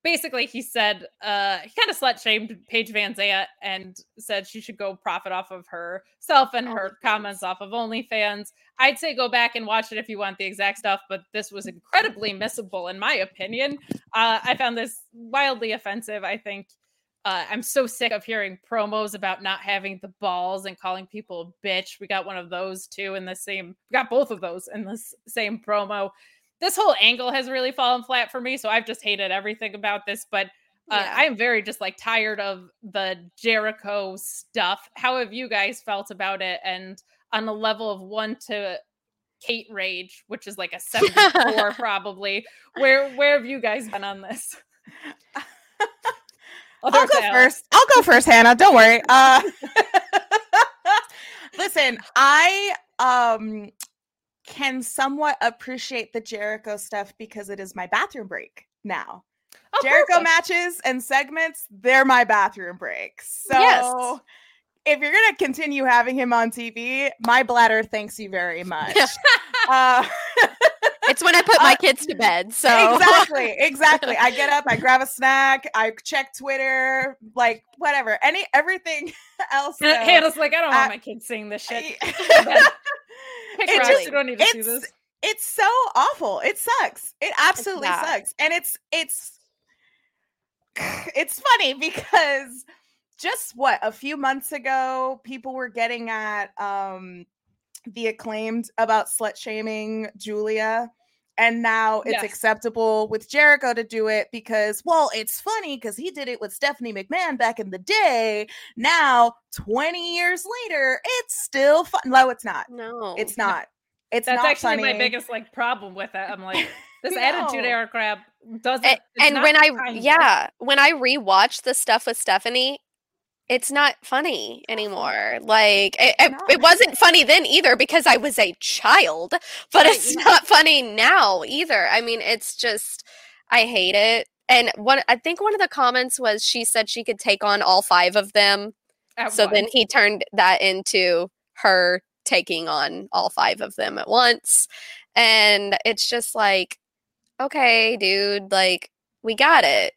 basically he said uh he kind of slut shamed Paige VanZant and said she should go profit off of herself and her comments off of OnlyFans. I'd say go back and watch it if you want the exact stuff, but this was incredibly missable in my opinion. Uh, I found this wildly offensive. I think uh, I'm so sick of hearing promos about not having the balls and calling people a bitch. We got one of those too in the same. We got both of those in this same promo. This whole angle has really fallen flat for me, so I've just hated everything about this. But uh, Yeah. I am very just like tired of the Jericho stuff. How have you guys felt about it? And on a level of one to Kate Rage, which is like a 74 (laughs) probably. Where where have you guys been on this? (laughs) I'll go Alex. first. I'll go first, Hannah. Don't worry. Uh, (laughs) listen, I um can somewhat appreciate the Jericho stuff because it is my bathroom break now. Oh, Jericho perfect. matches and segments, they're my bathroom breaks. So Yes. if you're gonna continue having him on TV, my bladder thanks you very (laughs) much. uh, (laughs) it's when I put my Uh, kids to bed. (laughs) So exactly, exactly. I get up, I grab a snack, I check Twitter, like whatever, any everything else. Han- Hannah's like, I don't want my kids seeing this shit. Pick It just- don't need to see this. it's so awful. It sucks. It absolutely sucks. And it's it's (sighs) it's funny because just what a few months ago people were getting at um the acclaimed about slut shaming Julia and now it's Yes. acceptable with Jericho to do it because well it's funny because he did it with Stephanie McMahon back in the day now 20 years later it's still fun no it's not No. it's not it's That's not actually my biggest like problem with it. I'm like, (laughs) this No. attitude era crap doesn't. A- it's and when I yeah, when I rewatched the stuff with Stephanie, it's not funny anymore. Like it, it, it wasn't funny then either because I was a child, but it's (laughs) not funny now either. I mean, it's just I hate it. And one I think one of the comments was she said she could take on all five of them. At So then he turned that into her taking on all five of them at once. And it's just like, okay, dude, like, we got it.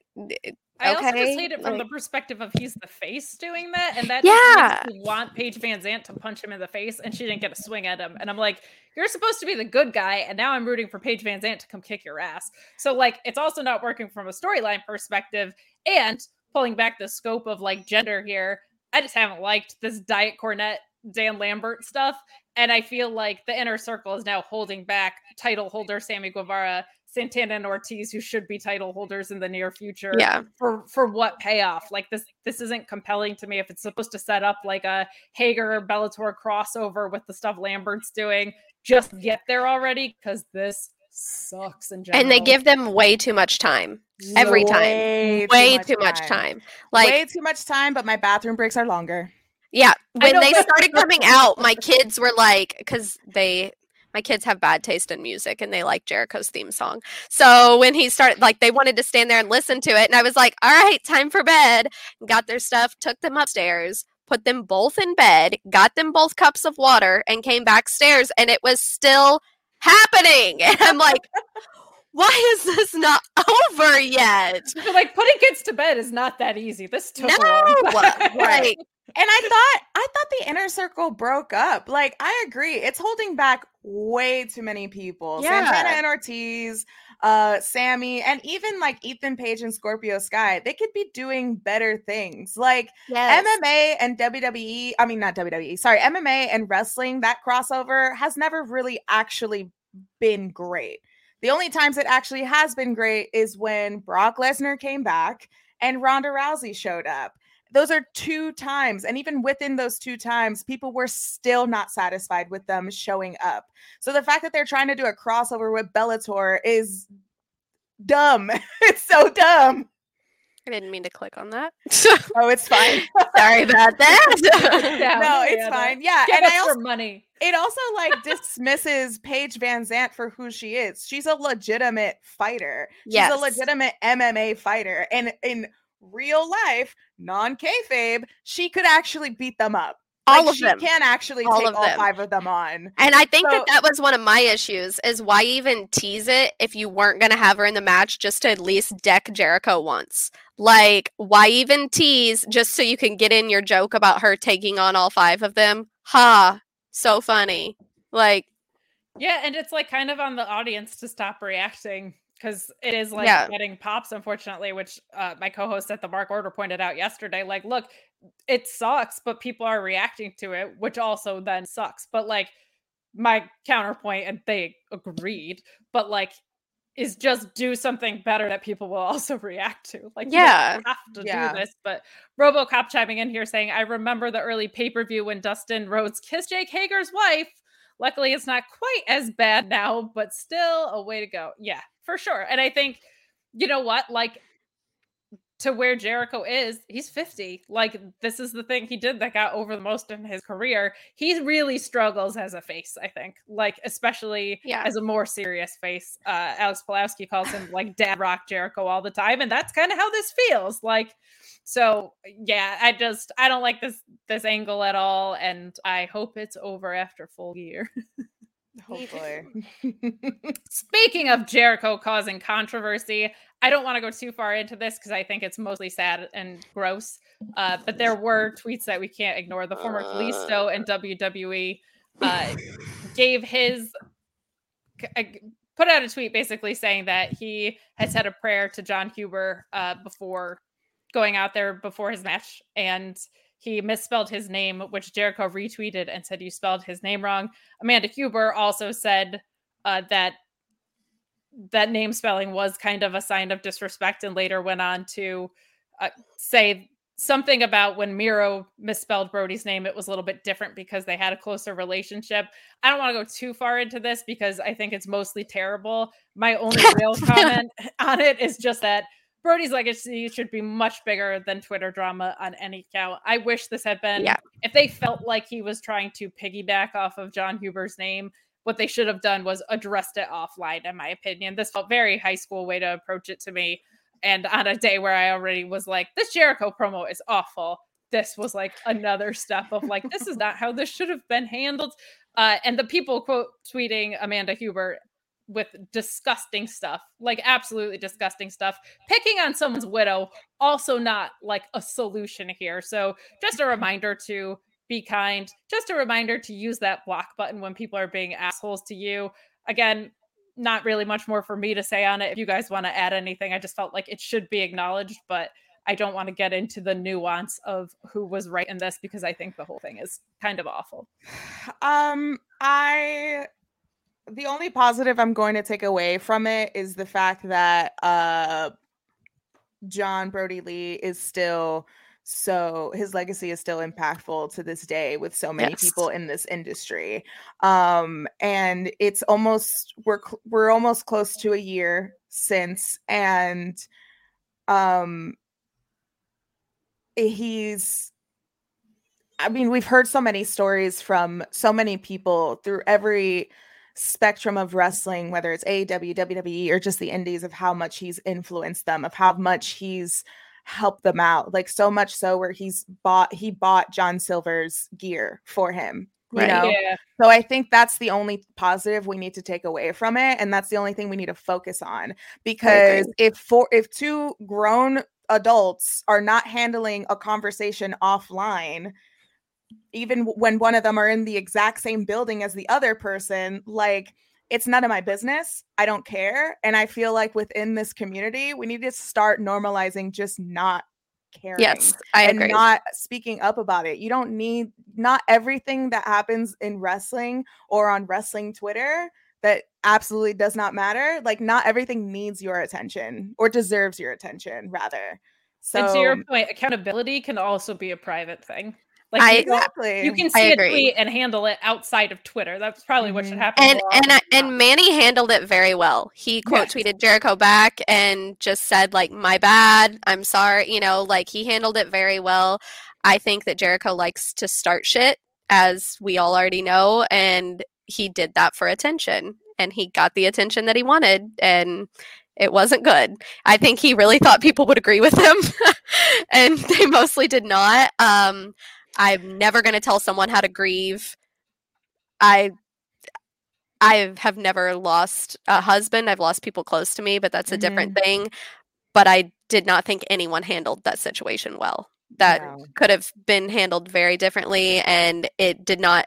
I also just hate it from the perspective of he's the face doing that, and that Yeah. just makes me want Paige VanZant to punch him in the face, and she didn't get a swing at him. And I'm like, you're supposed to be the good guy, and now I'm rooting for Paige VanZant to come kick your ass. So like, it's also not working from a storyline perspective, and pulling back the scope of like gender here. I just haven't liked this Diet Cornette Dan Lambert stuff, and I feel like the inner circle is now holding back title holder Sammy Guevara. Santana and Ortiz, who should be title holders in the near future Yeah. for for what payoff like this this isn't compelling to me if it's supposed to set up like a hager bellator crossover with the stuff lambert's doing just get there already because this sucks in general And they give them way too much time every time. Way, Way too much time. Like, way too much time, but my bathroom breaks are longer. yeah, when they started coming out, my kids were like, because they, my kids have bad taste in music and they like Jericho's theme song. So when he started, like, they wanted to stand there and listen to it. And I was like, all right, time for bed. Got their stuff, took them upstairs, put them both in bed, got them both cups of water, and came backstairs. And it was still happening. (laughs) And I'm like, why is this not (laughs) over yet? But, like putting kids to bed is not that easy this took No, like, (laughs) And I thought I thought the inner circle broke up. Like I agree, it's holding back way too many people. Santana and Ortiz, uh, Sammy, and even like Ethan Page and Scorpio Sky. They could be doing better things. Like yes. MMA and WWE, I mean not WWE, sorry, MMA and wrestling, that crossover has never really actually been great. The only times it actually has been great is when Brock Lesnar came back and Ronda Rousey showed up. Those are two times. And even within those two times, people were still not satisfied with them showing up. So the fact that they're trying to do a crossover with Bellator is dumb. (laughs) it's so dumb. I didn't mean to click on that. (laughs) Oh, it's fine. (laughs) Sorry about that. (laughs) Yeah, no, it's no. fine. Yeah. Give and I also for money it also like dismisses Paige VanZant for who she is. She's a legitimate fighter. She's yes. a legitimate MMA fighter. And in real life, non kayfabe, she could actually beat them up. all Like, of she them. can actually All take of all them. five of them on. And I think So- that that was one of my issues is why even tease it if you weren't going to have her in the match just to at least deck Jericho once. Like why even tease just so you can get in your joke about her taking on all five of them? Ha, so funny. Like Yeah, and it's like kind of on the audience to stop reacting because it is like Yeah. getting pops, unfortunately, which uh, my co-host at the Mark Order pointed out yesterday. Like, look, it sucks, but people are reacting to it, which also then sucks. But like my counterpoint, and they agreed, but like is just do something better that people will also (laughs) react to. Like, you Yeah. have to Yeah. do this. But RoboCop chiming in here saying, "I remember the early pay per view when Dustin Rhodes kissed Jake Hager's wife." Luckily, it's not quite as bad now, but still a way to go. Yeah, for sure. And I think, you know what? Like, to where Jericho is, he's 50. Like, this is the thing he did that got over the most in his career. He really struggles as a face, I think. Like, especially Yeah. as a more serious face. Uh, Alex Pulowski calls him like Dad Rock Jericho all the time. And that's kind of how this feels. Like, so yeah, I just I don't like this this angle at all, and I hope it's over after Full Gear. (laughs) Hopefully. (laughs) Speaking of Jericho causing controversy, I don't want to go too far into this because I think it's mostly sad and gross. Uh, but there were tweets that we can't ignore. The former Kalisto and WWE uh, gave his c- uh, put out a tweet basically saying that he had said a prayer to Jon Huber uh, before going out there before his match and he misspelled his name, which Jericho retweeted and said you spelled his name wrong. Amanda Huber also said uh, that that name spelling was kind of a sign of disrespect and later went on to uh, say something about when Miro misspelled Brodie's name, it was a little bit different because they had a closer relationship. I don't want to go too far into this because I think it's mostly terrible. My only (laughs) real comment on it is just that Brodie's legacy should be much bigger than Twitter drama on any count. I wish this had been, Yeah. if they felt like he was trying to piggyback off of Jon Huber's name, what they should have done was addressed it offline, in my opinion. This felt very high school way to approach it to me. And on a day where I already was like, this Jericho promo is awful. This was like another step of like, this is not how this should have been handled. Uh, and the people quote tweeting Amanda Huber with disgusting stuff, like absolutely disgusting stuff. Picking on someone's widow, also not like a solution here. So just a reminder to be kind. Just a reminder to use that block button when people are being assholes to you. Again, not really much more for me to say on it. If you guys want to add anything, I just felt like it should be acknowledged, but I don't want to get into the nuance of who was right in this because I think the whole thing is kind of awful. (sighs) Um, I the only positive I'm going to take away from it is the fact that uh Jon Brodie Lee is still so his legacy is still impactful to this day with so many Yes. people in this industry um and it's almost we're we're almost close to a year since and um he's I mean, we've heard so many stories from so many people through every spectrum of wrestling, whether it's AEW, WWE, or just the indies, of how much he's influenced them, of how much he's helped them out. Like so much so where he's bought he bought John Silver's gear for him. You Right. know, Yeah. so I think that's the only positive we need to take away from it, and that's the only thing we need to focus on. Because if for if two grown adults are not handling a conversation offline, even when one of them are in the exact same building as the other person, like it's none of my business. I don't care, and I feel like within this community, we need to start normalizing just not caring Yes, I and agree. not speaking up about it. You don't need not everything that happens in wrestling or on wrestling Twitter that absolutely does not matter. Like not everything needs your attention or deserves your attention rather. So and to your point, accountability can also be a private thing. Like I- you, exactly. you can I see a agree. tweet and handle it outside of Twitter. That's probably what should Mhm. happen. and and I, and. Manny handled it very well. He quote Yes. tweeted Jericho back and just said like my bad, I'm sorry, you know, like he handled it very well. I think that Jericho likes to start shit as we all already know and he did that for attention and he got the attention that he wanted and it wasn't good. I think he really thought people would agree with him (laughs) and they mostly did not. Um I'm never going to tell someone how to grieve. I I have never lost a husband. I've lost people close to me, but that's a different mm-hmm. thing. But I did not think anyone handled that situation well. That No. could have been handled very differently, and it did not.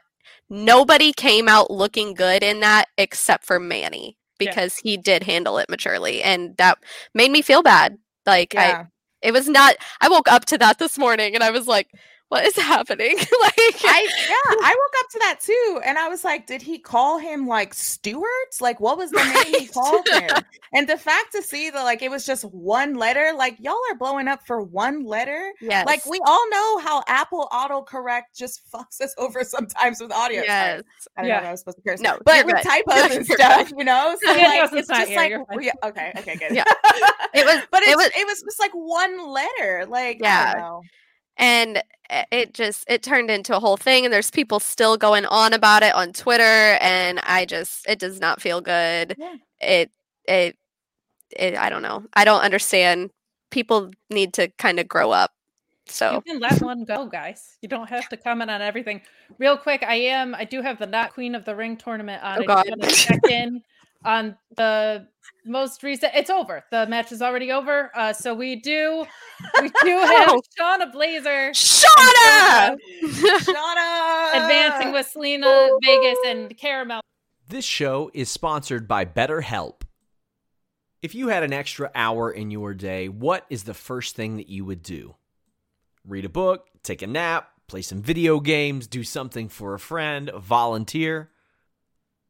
Nobody came out looking good in that except for Manny Yeah. because he did handle it maturely, and that made me feel bad. Like I, it was not. I woke up to that this morning, and I was like, "What is happening?" (laughs) like, I yeah, (laughs) I woke up to that too, and I was like, did he call him like Stewart's? Like, what was the name he called him? (laughs) And the fact to see that like it was just one letter, like y'all are blowing up for one letter. yes, Like we all know how Apple autocorrect just fucks us over sometimes with audio. Yes, I don't Yeah. know if I was supposed to curse. No, but with typos and stuff, you know. So Yeah, no, like it's it's not just like yeah, okay, okay, good. Yeah. It was- but it it's, was- it was just like one letter. Like I Yeah. And eh, it just it turned into a whole thing and there's people still going on about it on twitter and i just it does not feel good Yeah. it it it i don't know i don't understand people need to kind of grow up so You can let one go, guys. You don't have to comment on everything. Real quick, I am. I do have the not Queen of the Ring tournament on. Oh, God. check in (laughs) on the most recent. It's over. The match is already over. Uh, so we do. We do (laughs) have Oh. Shauna Blazer shauna Shauna (laughs) advancing with Selena Vegas and Caramel. This show is sponsored by BetterHelp. If you had an extra hour in your day, what is the first thing that you would do? Read a book, take a nap, play some video games, do something for a friend, volunteer.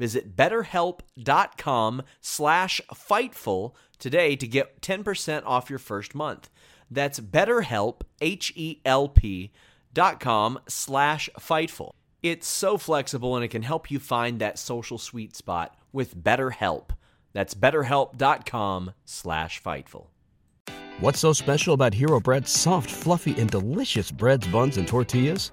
Visit betterhelp.com slash Fightful today to get 10% off your first month. That's betterhelp, H-E-L-P dot com slash Fightful. It's so flexible and it can help you find that social sweet spot with BetterHelp. That's betterhelp.com slash Fightful. What's so special about Hero Bread's soft, fluffy, and delicious breads, buns, and tortillas?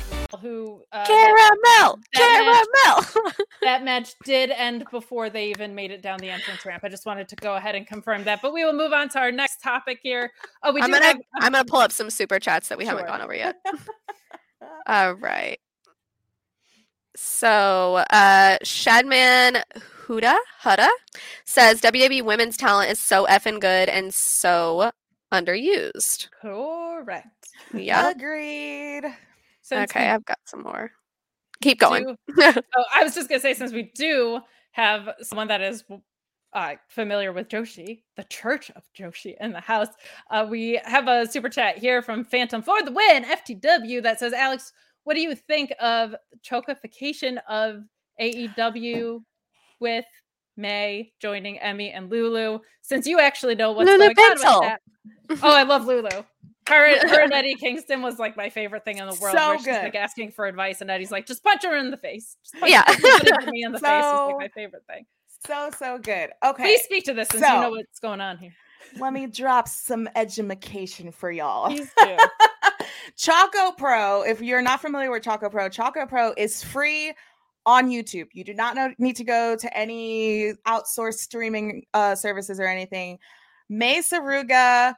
Who uh, Caramel! that Caramel! (laughs) that match did end before they even made it down the entrance ramp. I just wanted to go ahead and confirm that. But we will move on to our next topic here. Oh, we I'm do gonna have I'm gonna pull up some super chats that we haven't gone over yet. (laughs) All right. So uh Shadman Huda Huda says WWE women's talent is so effing good and so underused. correct. Yeah. Agreed. Since okay, we I've got some more. Keep going. do- (laughs) oh, I was just gonna say since we do have someone that is uh, familiar with Joshi, the Church of Joshi in the house, uh, we have a super chat here from Phantom for the win FTW that says, Alex, what do you think of Chocofication of AEW with Mei joining Emi and Lulu? Since you actually know what's Lulu going on Pencil. with that. Oh, I love Lulu. Her, her and (laughs) Eddie Kingston was like my favorite thing in the world. So good. like asking for advice, and Eddie's like, just punch her in the face. Just punch Yeah. me in the face is like my favorite thing. So so good. Okay. Please speak to this since you know what's going on here. Let me drop some edumacation for y'all. Please do. (laughs) Choco Pro, if you're not familiar with Choco Pro, Choco Pro is free on YouTube. You do not know, need to go to any outsourced streaming uh, services or anything. Mei Suruga,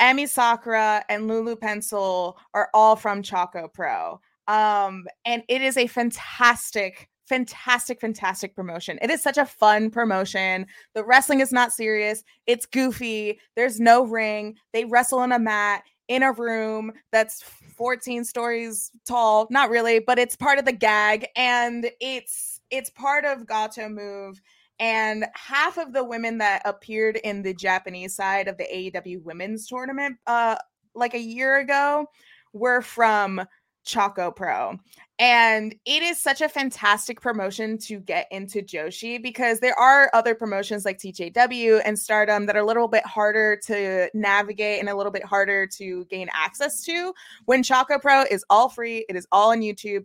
Emi Sakura, and Lulu Pencil are all from Choco Pro. Um, and it is a fantastic, fantastic, fantastic promotion. It is such a fun promotion. The wrestling is not serious, it's goofy. There's no ring. They wrestle in a mat in a room that's 14 stories tall not really but it's part of the gag and it's it's part of Gatoh Move and half of the women that appeared in the japanese side of the aew women's tournament uh like a year ago were from Choco Pro. And it is such a fantastic promotion to get into Joshi because there are other promotions like TJPW and Stardom that are a little bit harder to navigate and a little bit harder to gain access to. When Choco Pro is all free, it is all on YouTube.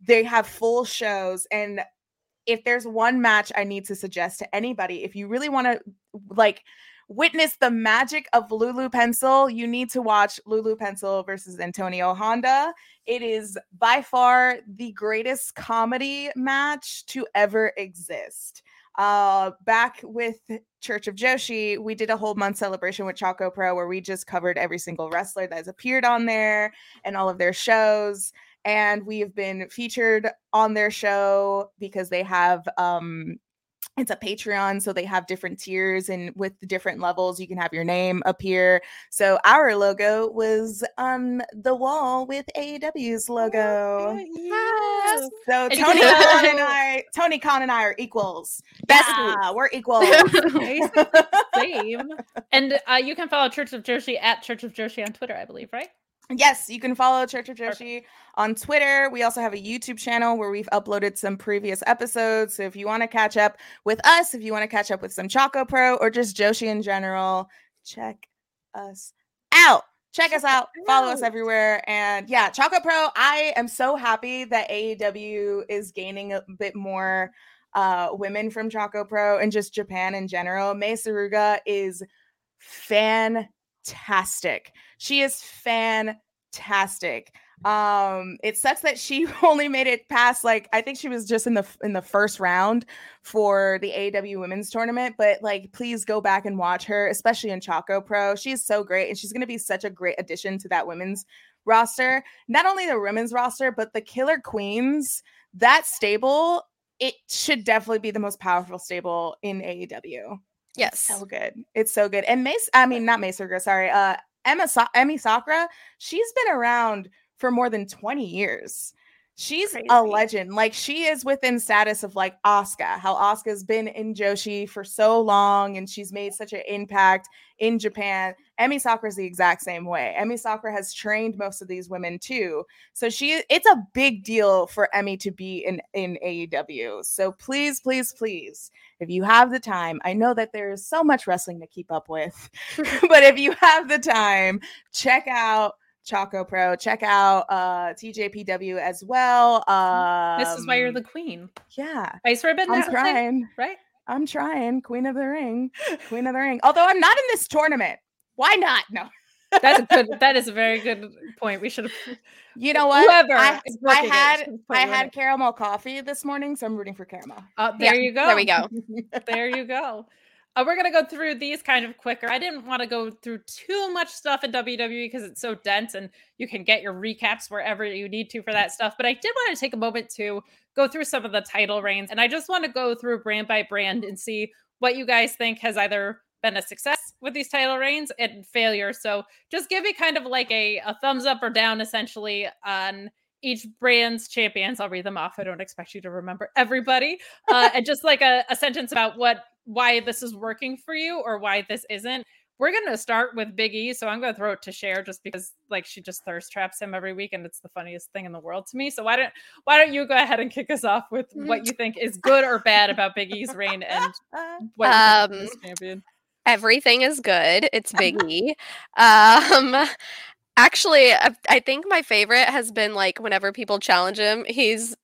They have full shows and if there's one match I need to suggest to anybody, if you really want to like witness the magic of Lulu Pencil, you need to watch Lulu Pencil versus Antonio Honda. It is by far the greatest comedy match to ever exist. Uh, back with Church of Joshi, we did a whole month celebration with Choco Pro where we just covered every single wrestler that has appeared on there and all of their shows. And we have been featured on their show because they have um it's a patreon so they have different tiers and with the different levels you can have your name appear so our logo was on the wall with aew's logo Yes. so tony khan and (laughs) i tony khan and i are equals Best yeah, we're (laughs) equals (laughs) Same. And uh, you can follow Church of Joshi at Church of Joshi on Twitter, I believe, right? Yes, you can follow Church of Joshi on Twitter. We also have a YouTube channel where we've uploaded some previous episodes. So if you want to catch up with us, if you want to catch up with some Choco Pro or just Joshi in general, check us out. Check us out. Follow us everywhere. And yeah, Choco Pro, I am so happy that AEW is gaining a bit more uh women from Choco Pro and just Japan in general. Mei Suruga is fantastic. She is fantastic. Um, it sucks that she (laughs) only made it past like I think she was just in the in the first round for the AEW women's tournament, but like please go back and watch her, especially in Choco Pro. She's so great and she's gonna be such a great addition to that women's roster. Not only the women's roster, but the Killer Queens, that stable, it should definitely be the most powerful stable in AEW. Yes. So good. It's so good. And Mace, I mean, not Mei Suruga, sorry. Uh Emma Sa- Emi Sakura, she's been around for more than 20 years. She's Crazy. a legend. Like she is within status of like Asuka, how Asuka's been in Joshi for so long and she's made such an impact in Japan. Emi Sakura is the exact same way. Emi Sakura has trained most of these women too. So she it's a big deal for Emi to be in in AEW. So please, please, please, if you have the time, I know that there is so much wrestling to keep up with, (laughs) (laughs) but if you have the time, check out Choco Pro, check out uh TJPW as well. Um, this is why you're the queen. yeah. Ice ribbon, I'm trying. right? I'm trying. Queen of the Ring. Queen of the Ring. Although I'm not in this tournament. Why not? No. That's a good. That is a very good (laughs) point. We should have. You know what? Whoever I, I it had I had it. caramel coffee this morning, so I'm rooting for caramel. Uh, there you go. There we go. there you go. (laughs) (laughs) Uh, we're gonna go through these kind of quicker. I didn't want to go through too much stuff in WWE because it's so dense, and you can get your recaps wherever you need to for that stuff. But I did want to take a moment to go through some of the title reigns, and I just want to go through brand by brand and see what you guys think has either been a success with these title reigns and failure. So just give me kind of like a, a thumbs up or down, essentially, on each brand's champions. I'll read them off. I don't expect you to remember everybody. Uh, and just like a, a sentence about what why this is working for you or why this isn't. We're gonna start with Big E, so I'm gonna throw it to Cher just because like she just thirst traps him every week, and it's the funniest thing in the world to me. So why don't why don't you go ahead and kick us off with what you think is good or bad about Big E's reign and (laughs) what you think of Um, champion? Everything is good. It's Big (laughs) E. Um, actually, I, I think my favorite has been like whenever people challenge him, he's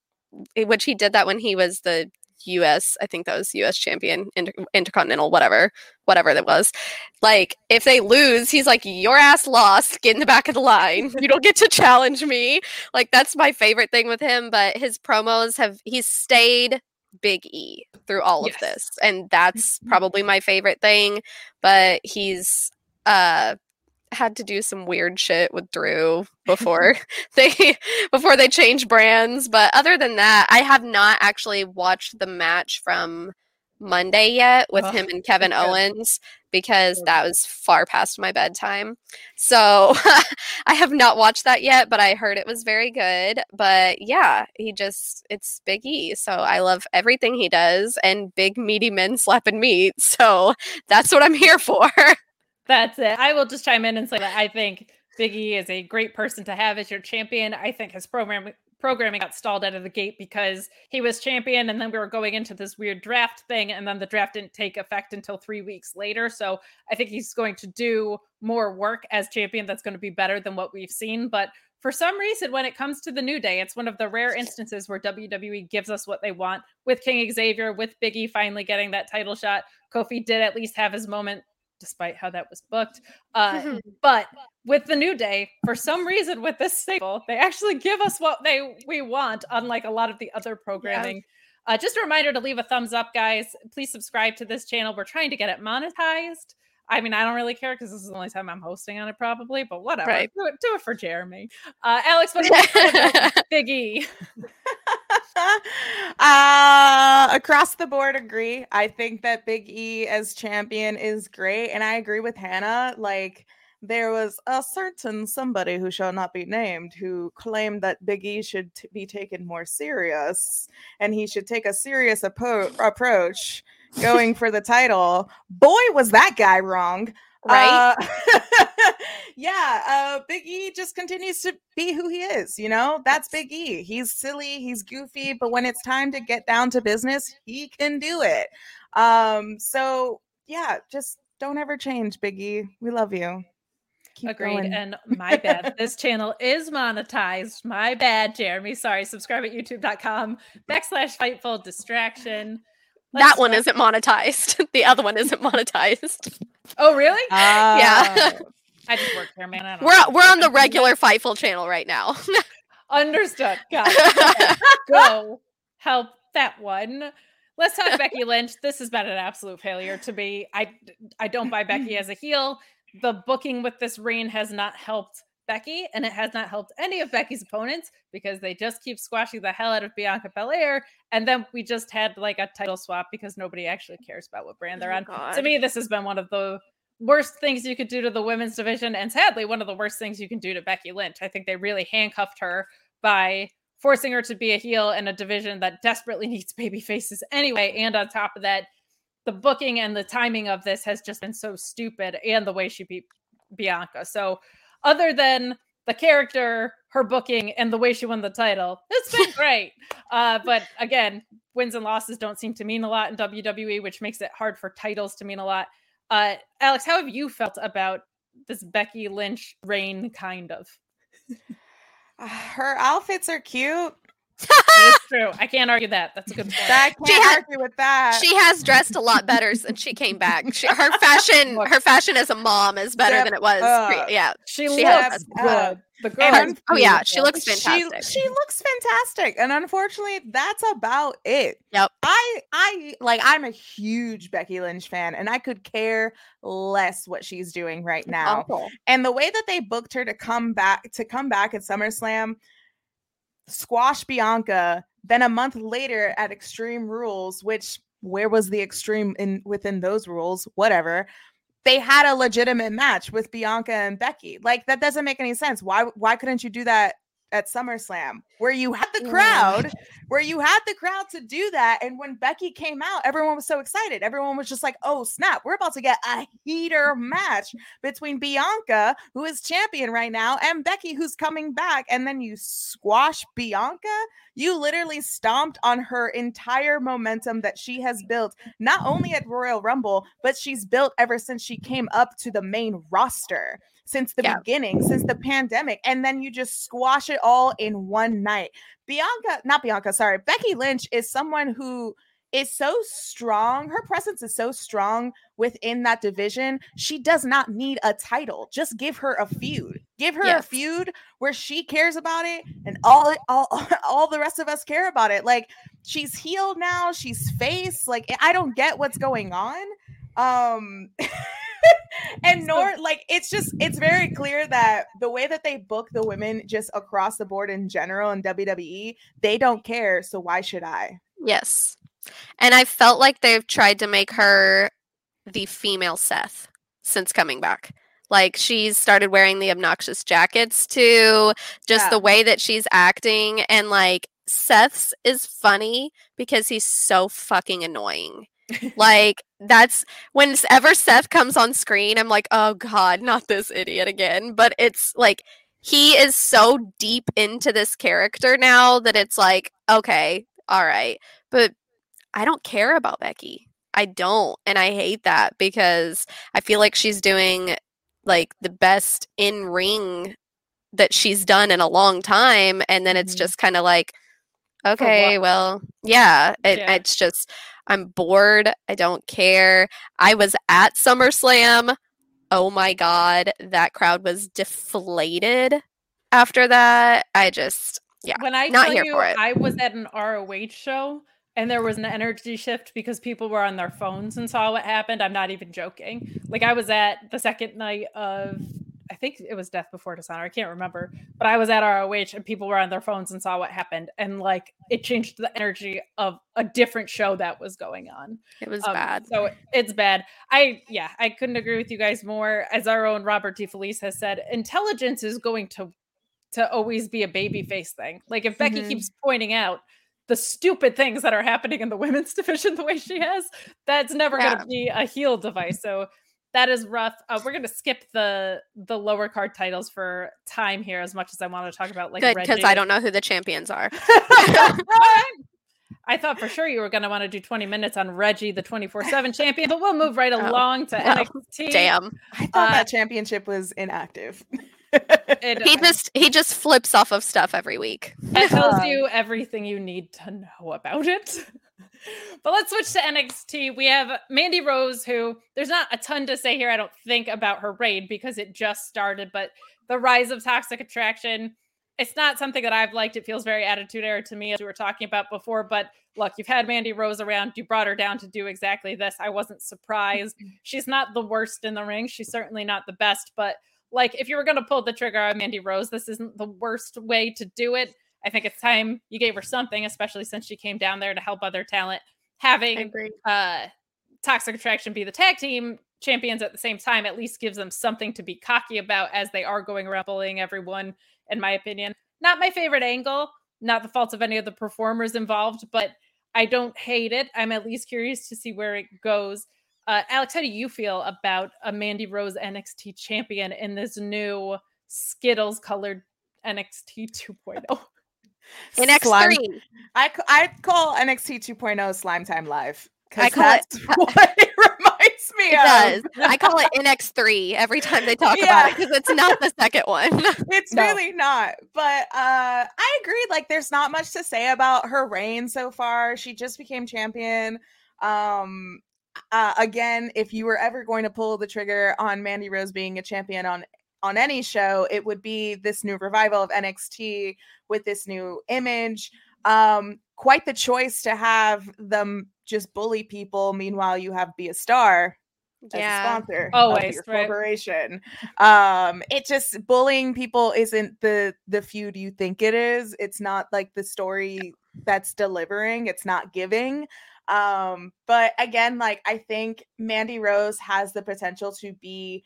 eh, which he did that when he was the U.S. I think that was U.S. champion, inter- intercontinental, whatever, whatever that was. Like if they lose, he's like, "Your ass lost. Get in the back of the line. You don't get to challenge me." Like that's my favorite thing with him. But his promos have he's stayed Big E through all Yes. of this, and that's probably my favorite thing. But he's uh had to do some weird shit with Drew before (laughs) they before they change brands. But other than that, I have not actually watched the match from Monday yet with Oh, him and Kevin. Owens because that was far past my bedtime. So (laughs) I have not watched that yet, but I heard it was very good. But yeah, he just it's Big E. So I love everything he does and big meaty men slapping meat. So that's what I'm here for. (laughs) That's it. I will just chime in and say that I think Big E is a great person to have as your champion. I think his program programming got stalled out of the gate because he was champion and then we were going into this weird draft thing and then the draft didn't take effect until 3 weeks later. So I think he's going to do more work as champion that's going to be better than what we've seen, but for some reason when it comes to the new day it's one of the rare instances where WWE gives us what they want with King Xavier with Biggie finally getting that title shot Kofi did at least have his moment despite how that was booked. Uh, (laughs) but with the new day, for some reason, with this stable, they actually give us what they we want, unlike a lot of the other programming. Uh, just a reminder to leave a thumbs up, guys. Please subscribe to this channel. We're trying to get it monetized. I mean, I don't really care because this is the only time I'm hosting on it, probably. But whatever, Right. do it, do it for Jeremy. Uh, Alex, what do (laughs) (laughs) uh, across the board, agree. I think that Big E as champion is great, and I agree with Hannah. Like there was a certain somebody who shall not be named who claimed that Big E should t- be taken more serious, and he should take a serious approach (laughs) going for the title. Boy, was that guy wrong. Right? Uh, (laughs) (laughs) yeah, uh, Big E just continues to be who he is. You know, that's Big E. He's silly, he's goofy, but when it's time to get down to business, he can do it. Um, so yeah, just don't ever change, Big E. We love you. Keep Agreed. going. And (laughs) my bad. this channel is monetized. My bad, Jeremy. Sorry. Subscribe at youtube.com backslash fightful distraction. that Let's one talk- isn't monetized. (laughs) the other one isn't monetized. Oh, really? Yeah. I just work here, man. We're know. we're on the (laughs) regular Fightful channel right now. (laughs) Understood. Got. Okay. (laughs) Go help that one. Let's talk Becky Lynch. This has been an absolute failure to me. I I don't buy Becky as a heel. The booking with this reign has not helped Becky, and it has not helped any of Becky's opponents because they just keep squashing the hell out of Bianca Belair. And then we just had like a title swap because nobody actually cares about what brand they're Oh, on. To me, this has been one of the worst things you could do to the women's division, and sadly, one of the worst things you can do to Becky Lynch. I think they really handcuffed her by forcing her to be a heel in a division that desperately (laughs) needs baby faces anyway. And on top of that, the booking and the timing of this has just been so stupid, and the way she beat Bianca. So, other than the character, her booking, and the way she won the title, it's been (laughs) great. Uh, but again, wins and losses don't seem to mean a lot in WWE, which makes it hard for titles to mean a lot. Uh, Alex, how have you felt about this Becky Lynch reign? Kind of. Her outfits are cute. It's (laughs) true. I can't argue that. That's a good point. I can't She had- argue with that. she has dressed a lot better since she came back. She, her (laughs) fashion, her fashion as a mom is better than it was. pre- yeah, She, She looks good. the girl. and is oh yeah, she beautiful. looks she fantastic. she looks fantastic and unfortunately that's about it Yep. i i like i'm a huge becky lynch fan and i could care less what she's doing right now Awful. and the way that they booked her to come back to come back at SummerSlam, squash Bianca, then a month later at Extreme Rules, which where was the extreme in within those rules? Whatever. They had a legitimate match with Bianca and Becky. Like that doesn't make any sense. Why why couldn't you do that at SummerSlam where you had the crowd, where you had the crowd to do that and when Becky came out, everyone was so excited. Everyone was just like, "Oh, snap, we're about to get a heater match between Bianca, who is champion right now, and Becky, who's coming back. And then you squash Bianca. You literally stomped on her entire momentum that she has built, not only at Royal Rumble, but she's built ever since she came up to the main roster. Since the Yeah. beginning, since the pandemic, and then you just squash it all in one night. Bianca, not Bianca, sorry, Becky Lynch is someone who is so strong. Her presence is so strong within that division. She does not need a title. Just give her a feud. Give her a feud where she cares about it and all all (laughs) all the rest of us care about it. Like she's healed now, she's face. Like I don't get what's going on. Um (laughs) (laughs) and nor like it's just it's very clear that the way that they book the women just across the board in general in WWE, they don't care. So why should I? Yes. And I felt like they've tried to make her the female Seth since coming back. Like she's started wearing the obnoxious jackets too, just Yeah. the way that she's acting. And like Seth's is funny because he's so fucking annoying. Like that's whenever Seth comes on screen, I'm like, oh god, not this idiot again. But it's like he is so deep into this character now that it's like, okay, all right. But I don't care about Becky. I don't. And I hate that because I feel like she's doing like the best in ring that she's done in a long time. And then it's Mhm. just kind of like, okay, well, yeah, it, Yeah. it's just, I'm bored. I don't care. I was at SummerSlam. Oh my God. That crowd was deflated after that. I just, yeah. when I not here you for it. I was at an ROH show and there was an energy shift because people were on their phones and saw what happened, I'm not even joking. Like I was at the second night of I think it was Death Before Dishonor. I can't remember, but I was at ROH and people were on their phones and saw what happened, and like it changed the energy of a different show that was going on. It was Um, bad. So it's bad. I yeah, I couldn't agree with you guys more. As our own Robert DeFelice has said, intelligence is going to to always be a baby face thing. Like if Becky Mhm. keeps pointing out the stupid things that are happening in the women's (laughs) division the way she has, that's never Yeah. going to be a heel device. So that is rough. Uh, we're going to skip the the lower card titles for time here, as much as I want to talk about like Good because I don't know who the champions are. (laughs) (laughs) I thought for sure you were going to want to do 20 minutes on Reggie, the 24 7 champion, but we'll move right (laughs) Oh, along to well, NXT. Damn. I thought Uh, that championship was inactive. It, He just he just flips off of stuff every week. it tells you everything you need to know about it. But let's switch to NXT. We have Mandy Rose, who there's not a ton to say here, I don't think, about her raid because it just started, but the rise of toxic attraction. It's not something that I've liked. It feels very attitude era to me, as we were talking about before. But look, you've had Mandy Rose around. You brought her down to do exactly this. I wasn't surprised. (laughs) She's not the worst in the ring. She's certainly not the best. But like, if you were going to pull the trigger on Mandy Rose, this isn't the worst way to do it. I think it's time you gave her something, especially since she came down there to help other talent. Having uh Toxic Attraction be the tag team champions at the same time at least gives them something to be cocky about as they are going around bullying everyone, in my opinion. Not my favorite angle, not the fault of any of the performers involved, but I don't hate it. I'm at least curious to see where it goes. Uh, Alex, how do you feel about a Mandy Rose NXT champion in this new Skittles colored NXT 2.0? In X Slime- three. I call NXT 2.0 Slime Time Live. I I call it- that's (laughs) what it reminds me It of. does. I call it NX three every time they talk about it because it's not the second one. (laughs) It's No. really not. But uh I agree. Like there's not much to say about her reign so far. She just became champion. Um uh, again, if you were ever going to pull the trigger on Mandy Rose being a champion on on any show, it would be this new revival of NXT with this new image. Um quite the choice to have them just bully people meanwhile you have be a star as a yeah. sponsor Always, of your right. corporation. Um, it just bullying people isn't the the feud you think it is. It's not like the story that's delivering. It's not giving. Um, but again, like I think Mandy Rose has the potential to be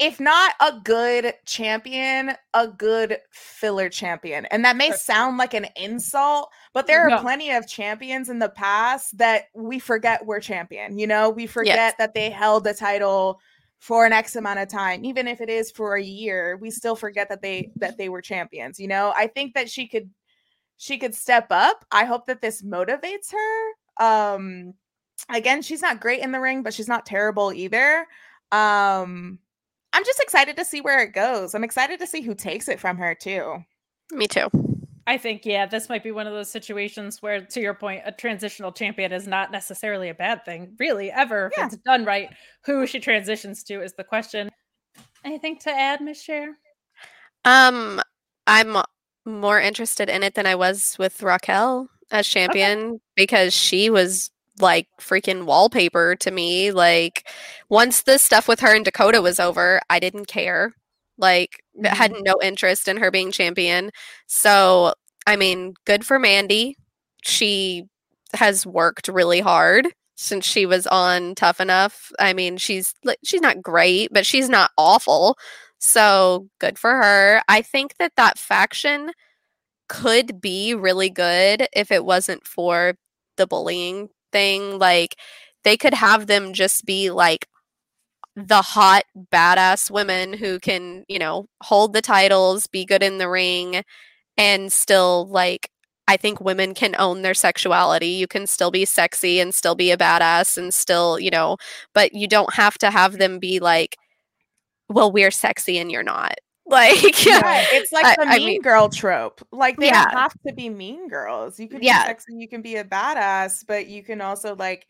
if not a good champion, a good filler champion. And that may sound like an insult, but there are No. plenty of champions in the past that we forget were champion. You know, we forget that they held the title for an X amount of time, even if it is for a year, we still forget that they that they were champions. You know, I think that she could she could step up. I hope that this motivates her. Um again, she's not great in the ring, but she's not terrible either. Um I'm just excited to see where it goes. I'm excited to see who takes it from her too. Me too. I think, yeah, this might be one of those situations where, to your point, a transitional champion is not necessarily a bad thing, really, ever. If Yeah. it's done right, who she transitions to is the question. Anything to add, Miss Cher? Um, I'm more interested in it than I was with Raquel as champion because she was like freaking wallpaper to me. Like once the stuff with her and Dakota was over, I didn't care. Like I had mm-hmm. no interest in her being champion. So, I mean, good for Mandy. She has worked really hard since she was on Tough Enough. I mean, she's she's not great, but she's not awful. So good for her. I think that that faction could be really good if it wasn't for the bullying thing. Like they could have them just be like the hot badass women who can, you know, hold the titles, be good in the ring and still like I think women can own their sexuality. You can still be sexy and still be a badass and still, you know, but you don't have to have them be like well, we're sexy and you're not. Like, Yeah, it's like the I mean mean- girl trope. Like they Yeah. don't have to be mean girls. You can Yeah. be sexy, you can be a badass, but you can also like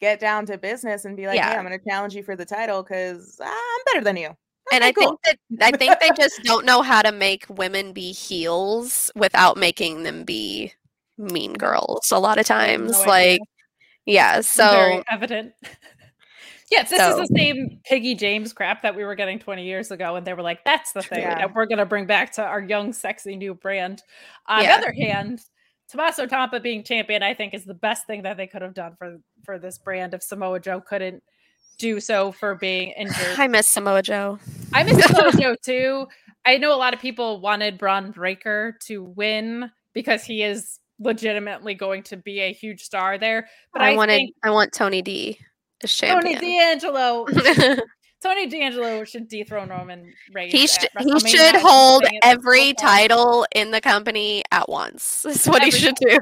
get down to business and be like, "Hey, Yeah. I'm going to challenge you for the title because I'm better than you." and I cool. think that I think they (laughs) just don't know how to make women be heels without making them be mean girls a lot of times. no like, yeah. So Very evident. (laughs) Yes, this So- is the same Piggy James crap that we were getting 20 years ago, and they were like, "That's the thing Yeah. that we're going to bring back to our young, sexy new brand." On Yeah. the other hand, Tommaso Ciampa being champion, I think, is the best thing that they could have done for for this brand. If Samoa Joe couldn't do so for being injured, I miss Samoa Joe. I miss (laughs) Samoa Joe too. I know a lot of people wanted Bron Breakker to win because he is legitimately going to be a huge star there. But I, I, wanted. think I want Tony D as Tony champion. D'Angelo (laughs) Tony D'Angelo should dethrone Roman Reigns. he at should. He should hold bring it to every full ball. title in the company at once. (laughs) That's what he Every should do.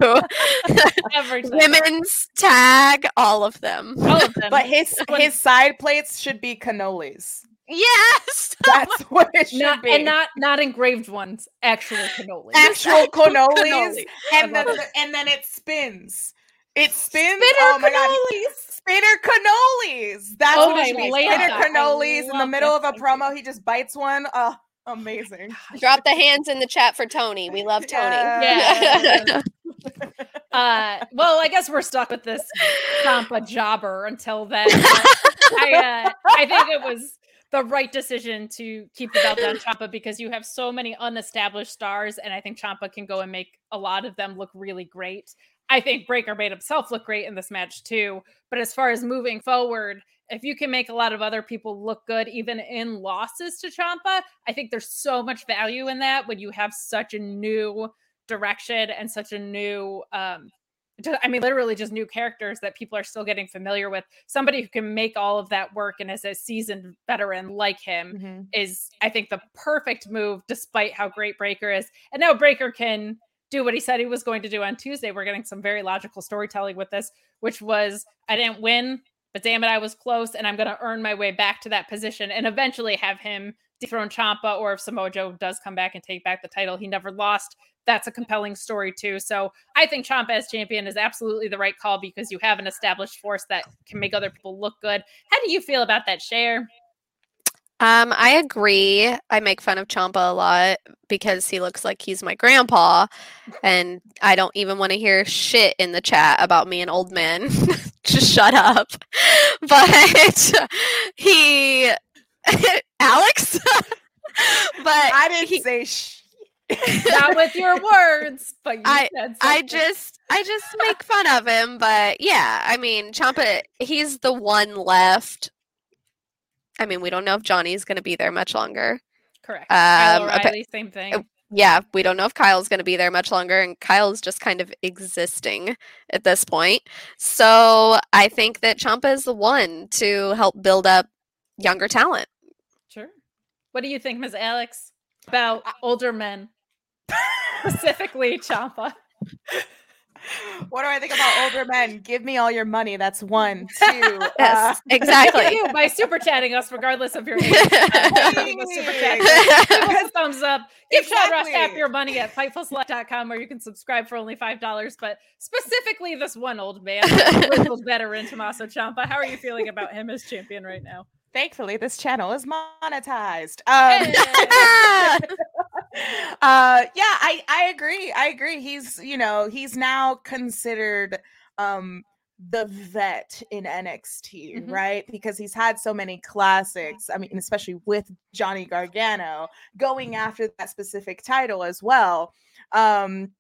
(laughs) Every title. Women's tag, all of them. all of them. But his When- his side plates should be cannolis. Yes. That's what it should not be. and not not engraved ones, actual cannoli. actual cannolis, Cannoli. and then love and then it spins. It spins. Spinner oh my god! He- cannolis. That's Oh what it my should be. land, cannolis in the middle of a thinking. promo. He just bites one. Oh, amazing. (sighs) Drop the hands in the chat for Tony. We love (laughs) Tony. Yeah. (laughs) Uh, well, I guess we're stuck with this Ciampa jobber until then. (laughs) I uh, I think it was the right decision to keep the belt on Ciampa because you have so many unestablished stars, and I think Ciampa can go and make a lot of them look really great. I think Breakker made himself look great in this match too. But as far as moving forward, if you can make a lot of other people look good, even in losses to Ciampa, I think there's so much value in that when you have such a new direction and such a new, um, I mean, literally just new characters that people are still getting familiar with. Somebody who can make all of that work and is a seasoned veteran like him Mhm. is, I think, the perfect move, despite how great Breakker is. And now Breakker can do what he said he was going to do on Tuesday. We're getting some very logical storytelling with this, which was I didn't win, but damn it, I was close, and I'm going to earn my way back to that position and eventually have him dethrone Ciampa. Or if Samoa Joe does come back and take back the title, he never lost. That's a compelling story too. So I think Ciampa as champion is absolutely the right call because you have an established force that can make other people look good. How do you feel about that, Cher? Um, I agree. I make fun of Ciampa a lot because he looks like he's my grandpa, and I don't even want to hear shit in the chat about me and old men. (laughs) Just shut up. (laughs) But (laughs) he, Alex. but I didn't he- say sh. Not with your words, but you I- said I just I just make fun of him, but yeah, I mean Ciampa he's the one left. I mean, we don't know if Johnny's gonna be there much longer. correct. Um, appa- O'Reilly, same thing. uh, Yeah, we don't know if Kyle's gonna be there much longer, and Kyle's just kind of existing at this point. So I think that Ciampa is the one to help build up younger talent. Sure. What do you think, Ms. Alex, about older men, (laughs) specifically Ciampa? (laughs) What do I think about older men? Give me all your money. That's one. (laughs) Two. uh, (laughs) Yes, Thank exactly. you by super chatting us, regardless of your age. Uh, give us a super chat. Give us a thumbs up. Give Sean Ross half Exactly. your money at fightfulselect.com where you can subscribe for only $5. But specifically, this one old man, local (laughs) veteran Tommaso Ciampa. How are you feeling about him as champion right now? Thankfully, this channel is monetized. Um, Hey. Uh, yeah, I I agree. I agree. He's you know he's now considered um the vet in NXT, Mhm. right? Because he's had so many classics. I mean, especially with Johnny Gargano going after that specific title as well. Um,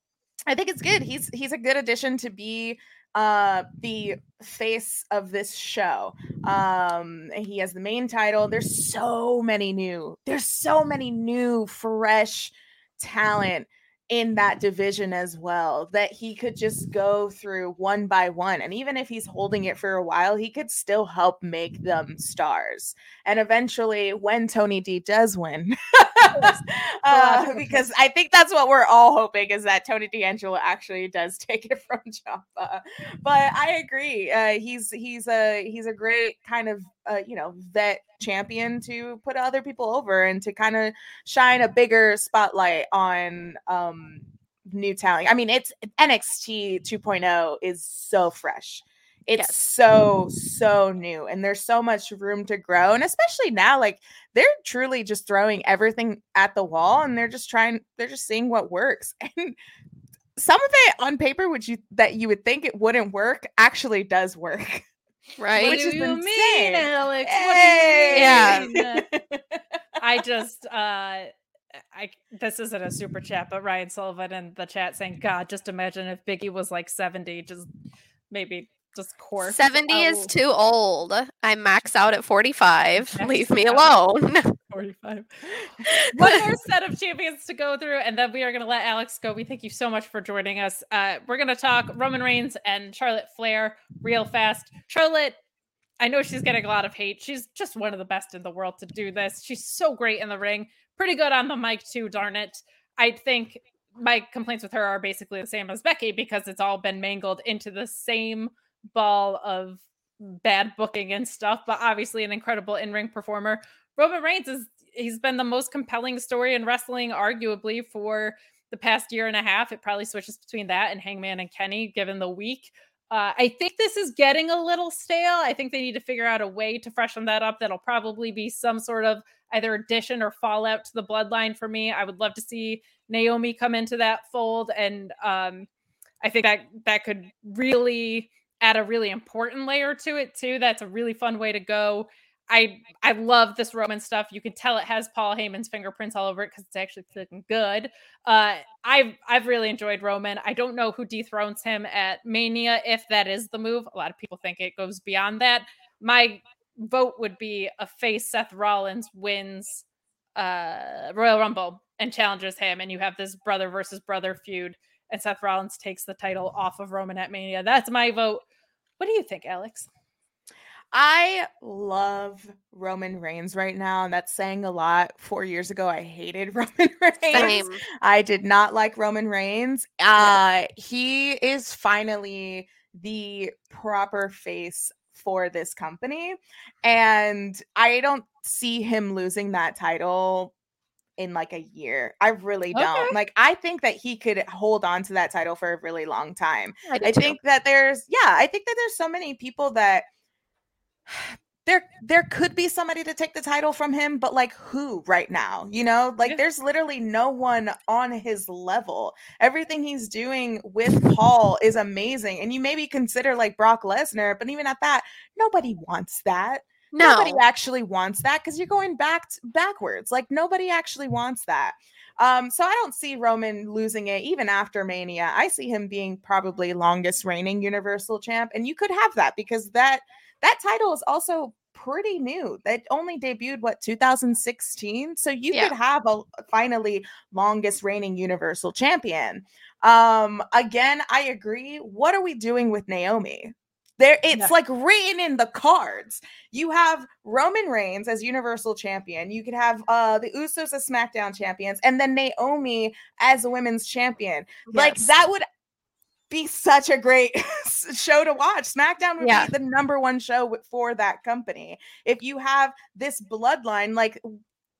I think it's good. He's he's a good addition to be uh the face of this show. Um he has the main title. There's so many new there's so many new fresh talent in that division as well that he could just go through one by one. And even if he's holding it for a while he could still help make them stars. And eventually when tony d does win (laughs) (laughs) uh, because i think that's what we're all hoping is that tony d'angelo actually does (laughs) take it from Ciampa. but i agree uh, he's he's a he's a great kind of uh, you know vet champion to put other people over and to kind of shine a bigger spotlight on um new talent. I mean, it's NXT 2.0 is so fresh. It's Yes. so so new and there's so much room to grow and especially now like they're truly just throwing everything at the wall and they're just trying they're just seeing what works. (laughs) And some of it on paper which you that you would think it wouldn't work actually does work. (laughs) right? What Which do is you insane. mean, Alex? Hey! What do you mean? (laughs) I just uh I this isn't a super chat, but Ryan Sullivan in the chat saying, God, just imagine if Biggie was like 70, just maybe just course. 70 is too old. I max out at 45. Max Leave me alone. (laughs) 45. (laughs) One more set of champions to go through, and then we are going to let Alex go. We thank you so much for joining us. Uh, we're going to talk Roman Reigns and Charlotte Flair real fast. Charlotte, I know she's getting a lot of hate. She's just one of the best in the world to do this. She's so great in the ring, pretty good on the mic, too, darn it. I think my complaints with her are basically the same as Becky because it's all been mangled into the same ball of bad booking and stuff, but obviously an incredible in ring performer. Roman Reigns is he's been the most compelling story in wrestling, arguably for the past year and a half. It probably switches between that and Hangman and Kenny, given the week. Uh, I think this is getting a little stale. I think they need to figure out a way to freshen that up. That'll probably be some sort of either addition or fallout to the bloodline for me. I would love to see Naomi come into that fold, and um, I think that that could really add a really important layer to it too. That's a really fun way to go. I I love this Roman stuff. You can tell it has Paul Heyman's fingerprints all over it because it's actually looking good. Uh, I've I've really enjoyed Roman. I don't know who dethrones him at Mania if that is the move. A lot of people think it goes beyond that. My vote would be a face Seth Rollins wins uh, Royal Rumble and challenges him, and you have this brother versus brother feud, and Seth Rollins takes the title off of Roman at Mania. That's my vote. What do you think, Alex? I love Roman Reigns right now, and that's saying a lot. Four years ago, I hated (laughs) Roman Reigns. Same. I did not like Roman Reigns. Uh, he is finally the proper face for this company, and I don't see him losing that title in like a year. I really don't. Okay. Like, I think that he could hold on to that title for a really long time. I, I think that there's yeah, I think that there's so many people that (sighs) there there could be somebody to take the title from him, but like who right now? You know, like Yeah. there's literally no one on his level. Everything he's doing with Paul is amazing. And you maybe consider like Brock Lesnar, but even at that, nobody wants that. No. Nobody actually wants that because you're going back t- backwards. Like nobody actually wants that. Um, so I don't see Roman losing it even after Mania. I see him being probably longest reigning Universal Champ, and you could have that because that that title is also pretty new. That only debuted what 2016, so you Yeah. could have a finally longest reigning Universal Champion. Um, again, I agree. What are we doing with Naomi? There, it's Yeah. like written in the cards. You have Roman Reigns as Universal Champion. You could have uh the Usos as SmackDown champions, and then Naomi as a women's champion. Like that would be such a great (laughs) show to watch. SmackDown would Yeah. be the number one show for that company. If you have this bloodline, like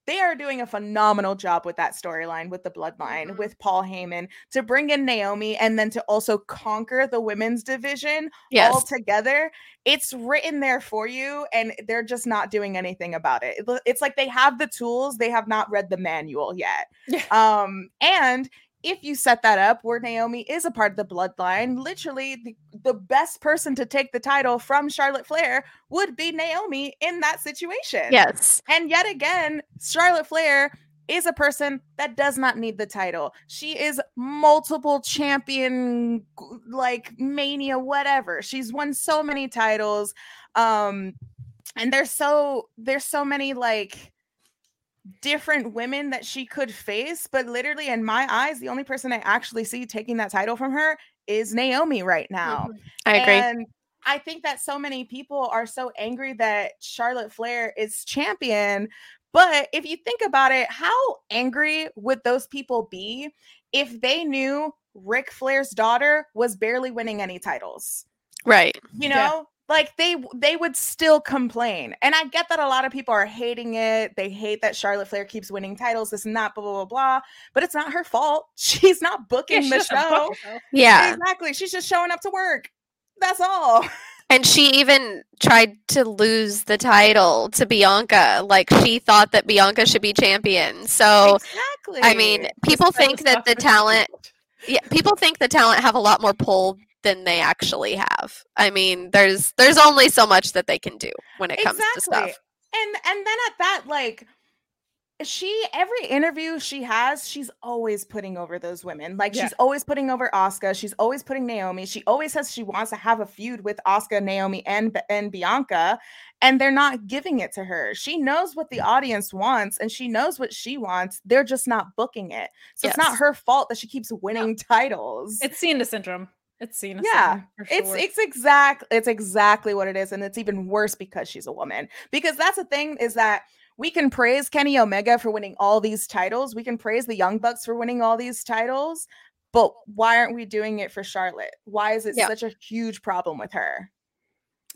they are doing a phenomenal job with that storyline with the bloodline Mhm. with Paul Heyman to bring in Naomi and then to also conquer the women's division yes. all together. It's written there for you, and they're just not doing anything about it. It- It's like they have the tools, they have not read the manual yet. (laughs) Um, and if you set that up where Naomi is a part of the bloodline, literally the, the best person to take the title from Charlotte Flair would be Naomi in that situation. yes. And yet again, Charlotte Flair is a person that does not need the title. She is multiple champion like mania whatever. She's won so many titles. Um and there's so there's so many like different women that she could face, but literally in my eyes the only person I actually see taking that title from her is Naomi right now. Mm-hmm. I agree. And I think that so many people are so angry that Charlotte Flair is champion. But if you think about it, how angry would those people be if they knew Ric Flair's daughter was barely winning any titles? right. You Yeah. Know? Like they they would still complain. And I get that a lot of people are hating it. They hate that Charlotte Flair keeps winning titles, this and that, blah, blah, blah, blah. But it's not her fault. (laughs) She's not booking she the show. book. Yeah. Exactly. She's just showing up to work. That's all. (laughs) And she even tried to lose the title to Bianca. Like she thought that Bianca should be champion. So exactly. I mean, people This type of think that the talent yeah, people think the talent have a lot more pull than they actually have. I mean, there's there's only so much that they can do when it comes to stuff. And and then at that, like she every interview she has, she's always putting over those women. Like Yeah. she's always putting over Asuka. She's always putting Naomi. She always says she wants to have a feud with Asuka, Naomi, and and Bianca, and they're not giving it to her. She knows what the mm. audience wants, and she knows what she wants. They're just not booking it. So it's not her fault that she keeps winning titles. It's Cena syndrome. It's Cena Yeah. For It's it's exact it's exactly what it is, and it's even worse because she's a woman. Because that's the thing is that we can praise Kenny Omega for winning all these titles. We can praise the Young Bucks for winning all these titles, but why aren't we doing it for Charlotte? Why is it Yeah. such a huge problem with her?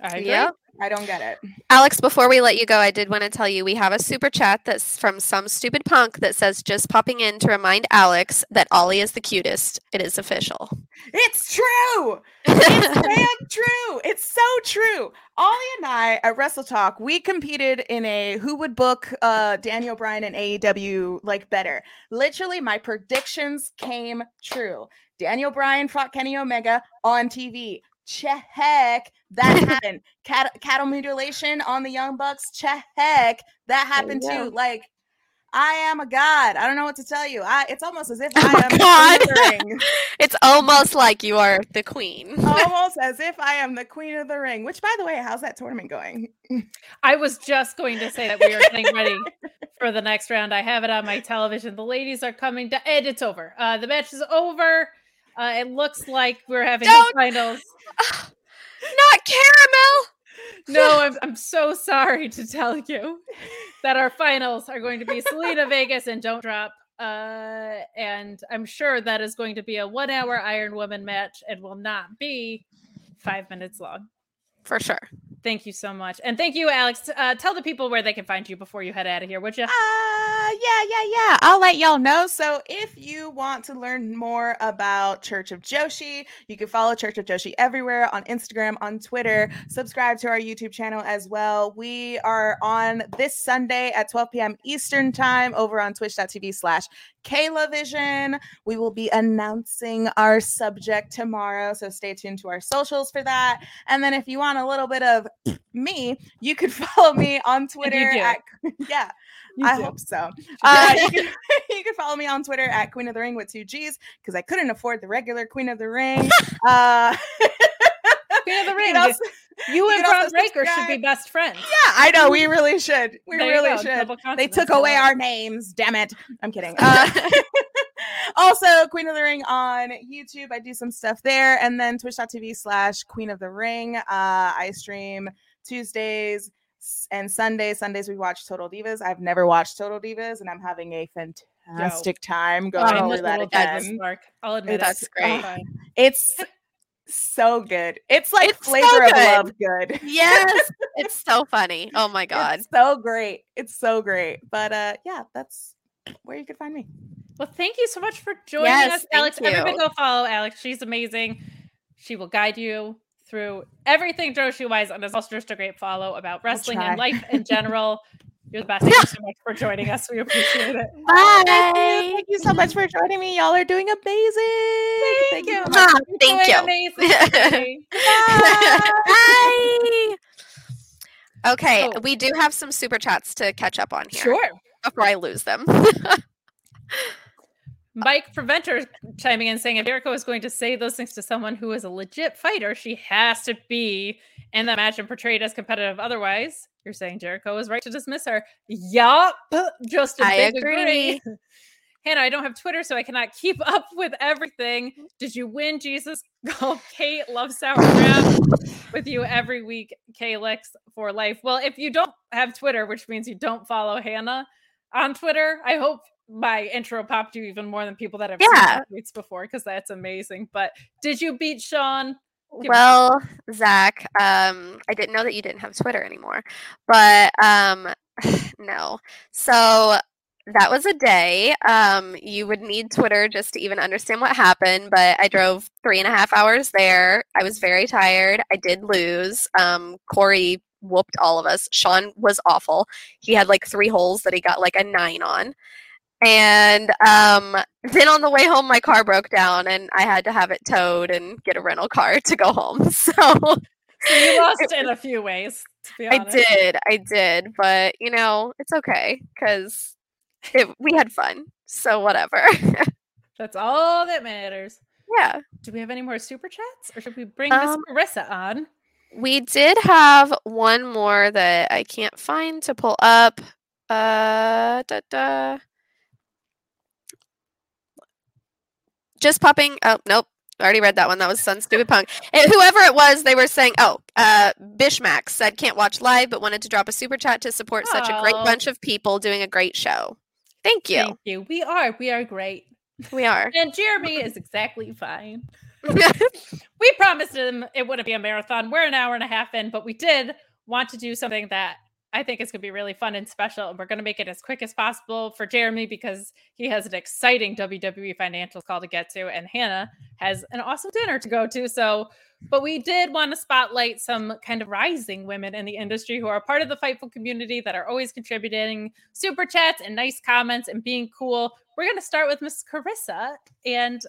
I agree. Yep. I don't get it. Alex, before we let you go, I did want to tell you we have a super chat that's from some stupid punk that says just popping in to remind Alex that Ollie is the cutest. It is official. It's true. (laughs) It's damn true. It's so true. Ollie and I at Wrestle Talk, we competed in a who would book uh Daniel Bryan and AEW like better. Literally, my predictions came true. Daniel Bryan fought Kenny Omega on TV. Check that (laughs) happened. Cat- cattle mutilation on the Young Bucks. Check that happened you too. Like I am a god. I don't know what to tell you. I, it's almost as if (laughs) Oh I am the God. the ring (laughs) It's almost like you are the queen. almost as if I am the queen of the ring. Which, by the way, how's that tournament going? I was just going to say that we are getting ready for the next round. I have it on my television. The ladies are coming To- and it's over. Uh, the match is over. Uh, it looks like we're having the Don't- finals. (sighs) Not Carmella. No, (laughs) I'm, I'm so sorry to tell you that our finals are going to be Zelina (laughs) Vegas and Doudrop. Uh, and I'm sure that is going to be a one hour Iron Woman match and will not be five minutes long. For sure. Thank you so much. And thank you, Alex. Uh, tell the people where they can find you before you head out of here, would you? Uh, yeah, yeah, yeah. I'll let y'all know. So, if you want to learn more about Church of Joshi, you can follow Church of Joshi everywhere on Instagram, on Twitter. Subscribe to our YouTube channel as well. We are on this Sunday at 12 p.m. Eastern Time over on twitch.tv slash Kayla Vision. We will be announcing our subject tomorrow. So, stay tuned to our socials for that. And then, if you want a little bit of (clears throat) me, you could (laughs) follow me on Twitter at yeah. You I do. hope so. (laughs) Uh, you, can, (laughs) you can follow me on Twitter at Queen of the Ring with two G's because I couldn't afford the regular Queen of the Ring. Uh, Queen of the Ring. also- you and Bron Breakker should be best friends. yeah, I know. We (laughs) really should. We There really should. They took away our names. Damn it. I'm kidding. (laughs) Uh, (laughs) also, Queen of the Ring on YouTube. I do some stuff there. And then twitch.tv slash Queen of the Ring. Uh, I stream Tuesdays and Sundays. Sundays we watch Total Divas. I've never watched Total Divas, and I'm having a fantastic time going I'm over that little dead with again. I'll admit it. That's great. Fine. It's so good. It's like It's so flavor of good. love good. Yes. (laughs) it's so funny. Oh my God. It's so great. It's so great. But uh yeah, that's where you could find me. Well, thank you so much for joining Yes, us, thank Alex. Everybody go follow Alex. She's amazing. She will guide you through everything Joshi wise, and is also just a great follow about wrestling and life in (laughs) general. You're the best. Thank you so much for joining us. We appreciate it. (laughs) Oh, thank you. Bye. Thank you so much for joining me. Y'all are doing amazing. Thank, you. so much. Ah, You're thank you. Amazing. today. Bye. (laughs) Okay, So- we do have some super chats to catch up on here Sure. before I lose them. (laughs) Mike Preventer chiming in saying if Jericho is going to say those things to someone who is a legit fighter, she has to be in that match and portrayed as competitive. Otherwise, you're saying Jericho was right to dismiss her. Yup. Just a I big agree. (laughs) Hannah, I don't have Twitter, so I cannot keep (laughs) up with everything. Did you win, Jesus? (laughs) Oh, Kate loves sour crab with you every week. Kalix for life. Well, if you don't have Twitter, which means you don't follow Hannah on Twitter, I hope my intro popped you even more than people that have Yeah. tweets before because that's amazing. But did you beat Sean? Well, Zach, um, I didn't know that you didn't have Twitter anymore, but um, (sighs) no. So that was a day. Um, you would need Twitter just to even understand what happened, but I drove three and a half hours there. I was very tired. I did lose. Um, Corey whooped all of us. Sean was awful. He had like three holes that he got like a nine on. And um, then on the way home, my car broke down, and I had to have it towed and get a rental car to go home. (laughs) So So you lost in a few ways. To be I did, I did, but you know, it's okay because we had fun. So whatever. (laughs) That's all that matters. yeah. Do we have any more super chats, or should we bring Miss Um, Marissa on? We did have one more that I can't find to pull up. Uh, da, da. Just popping. Oh, nope. I already read that one. That was Sun Stupid Punk. And whoever it was, they were saying, oh, uh, Bishmax said can't watch live, but wanted to drop a super chat to support such a great bunch of people doing a great show. Thank you. Thank you. We are. We are great. We are. And Jeremy is exactly fine. (laughs) We promised him it wouldn't be a marathon. We're an hour and a half in, but we did want to do something that I think it's going to be really fun and special. And we're going to make it as quick as possible for Jeremy because he has an exciting WWE financials call to get to, and Hannah has an awesome dinner to go to. So, but we did want to spotlight some kind of rising women in the industry who are part of the Fightful community that are always contributing super chats and nice comments and being cool. We're going to start with Miss Carisa and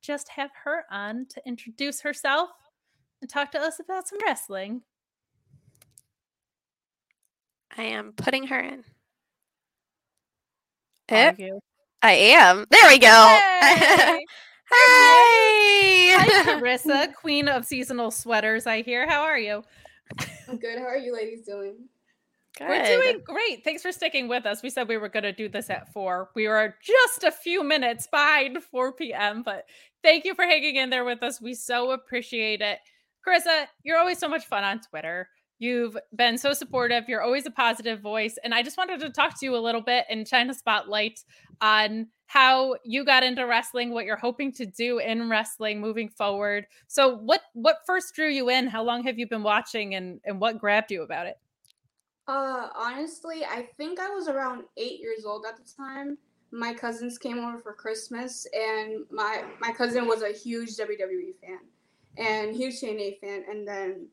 just have her on to introduce herself and talk to us about some wrestling. I am putting her in. All Eh, you. I am. There we go. Hey! (laughs) Hi. Hi, (laughs) Carisa, queen of seasonal sweaters. I hear. How are you? I'm good. How are you ladies doing? We're doing great. Thanks for sticking with us. We said we were going to do this at four. We are just a few minutes behind 4 p.m., but thank you for hanging in there with us. We so appreciate it. Carisa, you're always so much fun on Twitter. You've been so supportive. You're always a positive voice. And I just wanted to talk to you a little bit and shine a spotlight on how you got into wrestling, what you're hoping to do in wrestling moving forward. So what what first drew you in? How long have you been watching and, and what grabbed you about it? Uh, honestly, I think I was around eight years old at the time. My cousins came over for Christmas, and my my cousin was a huge WWE fan and huge TNA fan. And then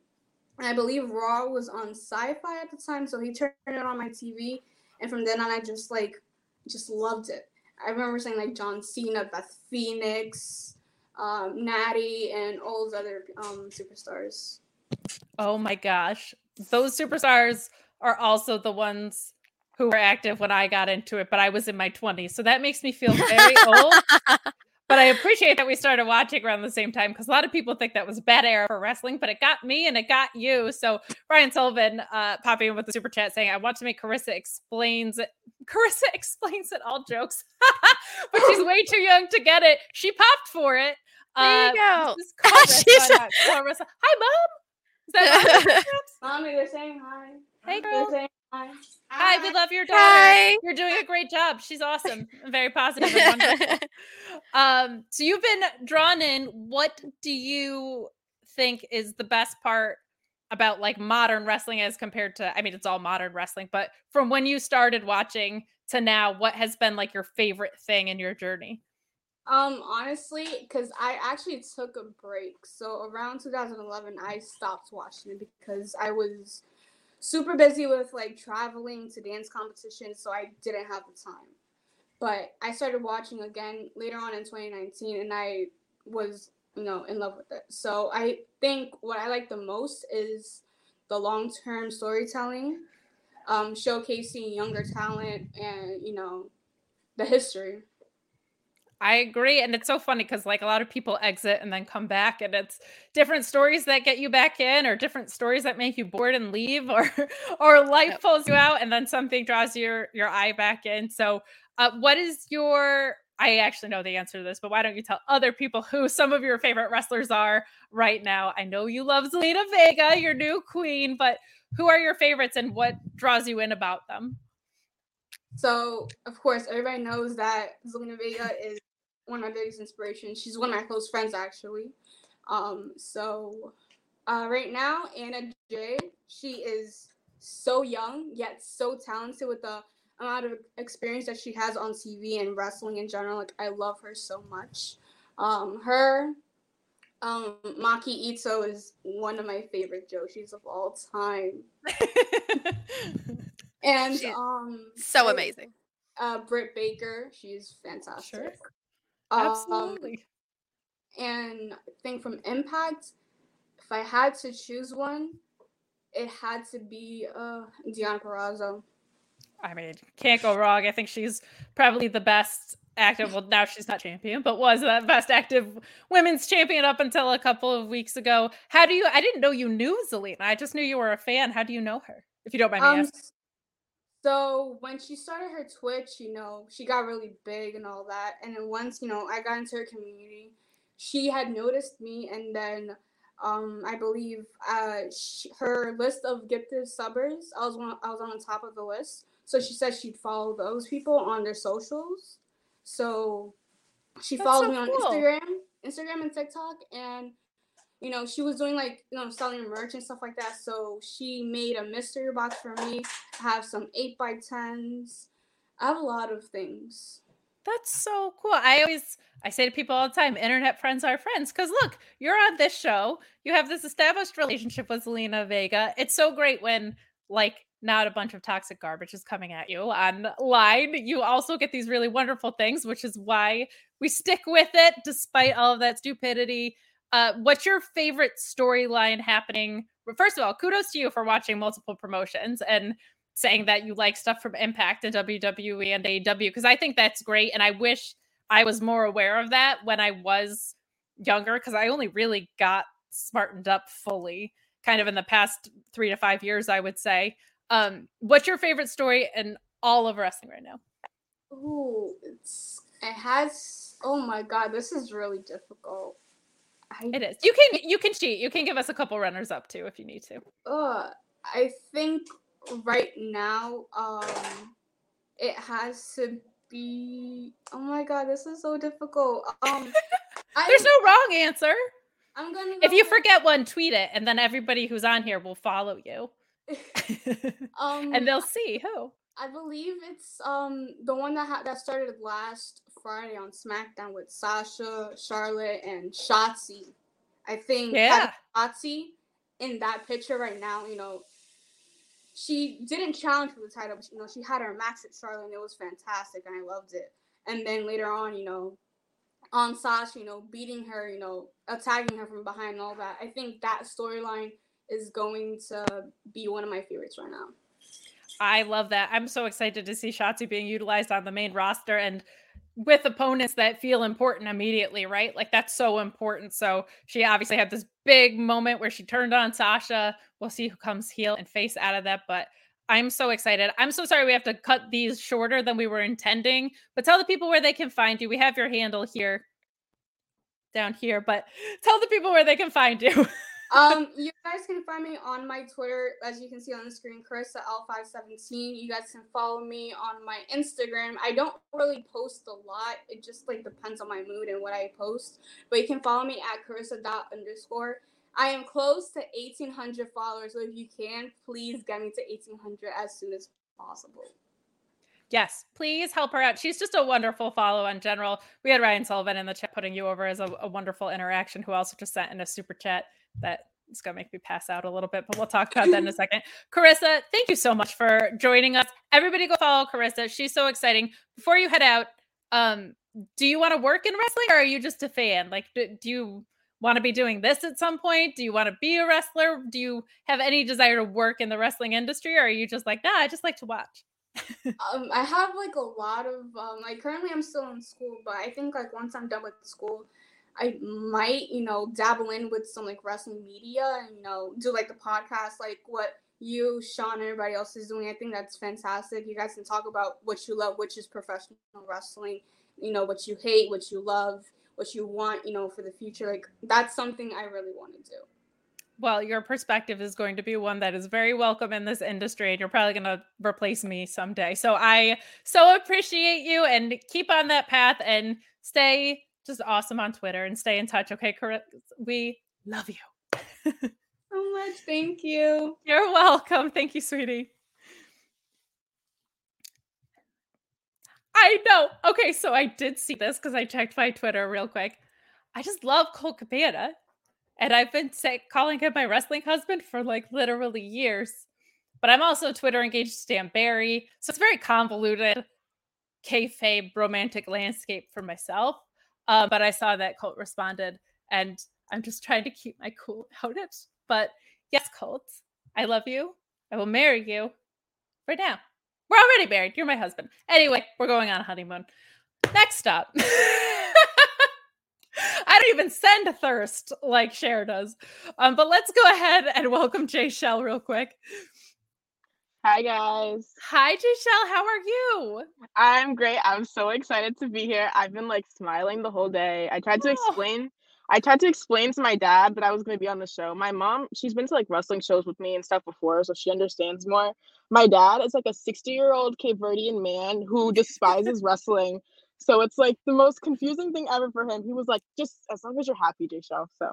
I believe Raw was on Sci-Fi at the time, so he turned it on my TV, and from then on, I just like just loved it. I remember saying like John Cena, Beth Phoenix, um, Natty, and all those other um, superstars. Oh my gosh. Those superstars are also the ones who were active when I got into it, but I was in my 20s. So that makes me feel very (laughs) old. But I appreciate that we started watching around the same time because a lot of people think that was a bad era for wrestling, but it got me and it got you. So Ryan Sullivan uh, popping in with the super chat saying, I want to make Carisa explains it. (laughs) Carisa explains it all jokes, (laughs) but she's way too young to get it. She popped for it. There you Uh, go. Carisa, (laughs) She's- not Clarissa. Hi, mom. Is that mom? Mommy, they're saying hi. Hey, They're girl. saying hi. Hi, we love your daughter. Hi. You're doing a great job. She's awesome. (laughs) Very positive. (laughs) Um, so you've been drawn in. What do you think is the best part about like modern wrestling as compared to I mean it's all modern wrestling, but from when you started watching to now, what has been like your favorite thing in your journey? Um, honestly, because I actually took a break. So around 2011, I stopped watching it because I was super busy with like traveling to dance competitions, so I didn't have the time. But I started watching again later on in 2019, and I was, you know, in love with it. So I think what I like the most is the long-term storytelling, um, showcasing younger talent, and you know, the history. I agree. And it's so funny because like a lot of people exit and then come back and it's different stories that get you back in or different stories that make you bored and leave (laughs) or or life Yep. pulls you out and then something draws your your eye back in. So uh what is your I actually know the answer to this, but why don't you tell other people who some of your favorite wrestlers are right now? I know you love Zelina Vega, your new queen, but who are your favorites and what draws you in about them? So, of course, everybody knows that Zelina Vega is one of my biggest inspirations. She's one of my close friends, actually. Um, so, uh, right now, Anna Jay, she is so young yet so talented with the amount of experience that she has on TV and wrestling in general. Like, I love her so much. Um, her, um, Maki Ito is one of my favorite Joshis of all time. (laughs) And um, so amazing. uh, Britt Baker. She's fantastic. Sure. Um, Absolutely. and I think from Impact, if I had to choose one, it had to be uh, Deanna Purrazzo. I mean, can't go wrong. I think she's probably the best active. Well, now she's not champion, but was the best active women's champion up until a couple of weeks ago. How do you? I didn't know you knew Zelina. I just knew you were a fan. How do you know her? If you don't mind me Um, asking. So when she started her Twitch, you know, she got really big and all that. And then once, you know, I got into her community, she had noticed me, and then um, I believe uh, sh her list of gifted subbers, I was one, I was on the top of the list. So she said she'd follow those people on their socials. So she That's followed so me on cool. Instagram, Instagram and TikTok, and you know she was doing like you know selling merch and stuff like that. So she made a mystery box for me. I have some eight by tens. I have a lot of things. That's so cool. I always I say to people all the time, internet friends are friends. Because look, you're on this show. You have this established relationship with Zelina Vega. It's so great when like not a bunch of toxic garbage is coming at you online. You also get these really wonderful things, which is why we stick with it despite all of that stupidity. Uh, what's your favorite storyline happening? First of all, kudos to you for watching multiple promotions and saying that you like stuff from Impact and WWE and AEW because I think that's great. And I wish I was more aware of that when I was younger because I only really got smartened up fully kind of in the past three to five years, I would say. Um, what's your favorite story in all of wrestling right now? Ooh, it's it has. Oh my god, this is really difficult. I It is. You can you can cheat. You can give us a couple runners up too if you need to. Uh, I think right now, um, it has to be. Oh my god, this is so difficult. Um, (laughs) I, There's no wrong answer. I'm gonna. If you with- forget one, tweet it, and then everybody who's on here will follow you, (laughs) (laughs) um, and they'll see who. I believe it's um the one that ha- that started last Friday on SmackDown with Sasha, Charlotte, and Shotzi. I think Yeah. Shotzi in that picture right now, you know, she didn't challenge for the title, but you know, she had her match with Charlotte and it was fantastic and I loved it. And then later on, you know, on Sasha, you know, beating her, you know, attacking her from behind and all that. I think that storyline is going to be one of my favorites right now. I love that. I'm so excited to see Shotzi being utilized on the main roster and with opponents that feel important immediately, right? Like that's so important. So she obviously had this big moment where she turned on Sasha. We'll see who comes heel and face out of that, but I'm so excited. I'm so sorry we have to cut these shorter than we were intending, but tell the people where they can find you. We have your handle here down here, but tell the people where they can find you. (laughs) um, you guys can find me on my Twitter, as you can see on the screen, Carisa L517. You guys can follow me on my Instagram. I don't really post a lot. It just like depends on my mood and what I post. But you can follow me at Carisa underscore. I am close to 1,800 followers, so if you can, please get me to 1,800 as soon as possible. Yes, please help her out. She's just a wonderful follow in general. We had Ryan Sullivan in the chat putting you over as a, a wonderful interaction, who also just sent in a super chat that is going to make me pass out a little bit, but we'll talk about that in a second. Carisa, thank you so much for joining us. Everybody go follow Carisa. She's so exciting. Before you head out, um, do you want to work in wrestling or are you just a fan? Like, do, do you want to be doing this at some point? Do you want to be a wrestler? Do you have any desire to work in the wrestling industry or are you just like, nah, I just like to watch? (laughs) um, I have like a lot of um, like currently I'm still in school, but I think like once I'm done with school, I might you know dabble in with some like wrestling media and you know do like the podcast like what you, Sean, and everybody else is doing. I think that's fantastic. You guys can talk about what you love, which is professional wrestling. You know what you hate, what you love, what you want. You know for the future. Like that's something I really want to do. Well, your perspective is going to be one that is very welcome in this industry, and you're probably going to replace me someday. So I so appreciate you and keep on that path and stay just awesome on Twitter and stay in touch. Okay, Cor- we love you. (laughs) So much. Thank you. You're welcome. Thank you, sweetie. I know. Okay, so I did see this because I checked my Twitter real quick. I just love Colt Cabana. And I've been say, calling him my wrestling husband for like literally years. But I'm also Twitter engaged to Stan Barry. So it's very convoluted. kayfabe romantic landscape for myself. Uh, but I saw that Colt responded, and I'm just trying to keep my cool about it. But yes, Colt, I love you. I will marry you right now. We're already married. You're my husband. Anyway, we're going on a honeymoon. Next stop. (laughs) I don't even send thirst like Cher does. Um, but let's go ahead and welcome Jaychele real quick. Hi guys. Hi Jay how are you? I'm great. I'm so excited to be here. I've been like smiling the whole day. I tried to Oh. explain I tried to explain to my dad that I was going to be on the show. My mom, she's been to like wrestling shows with me and stuff before, so she understands more. My dad is like a 60-year-old Cape Verdean man who despises wrestling. So it's like the most confusing thing ever for him. He was like, just as long as you're happy, Show. So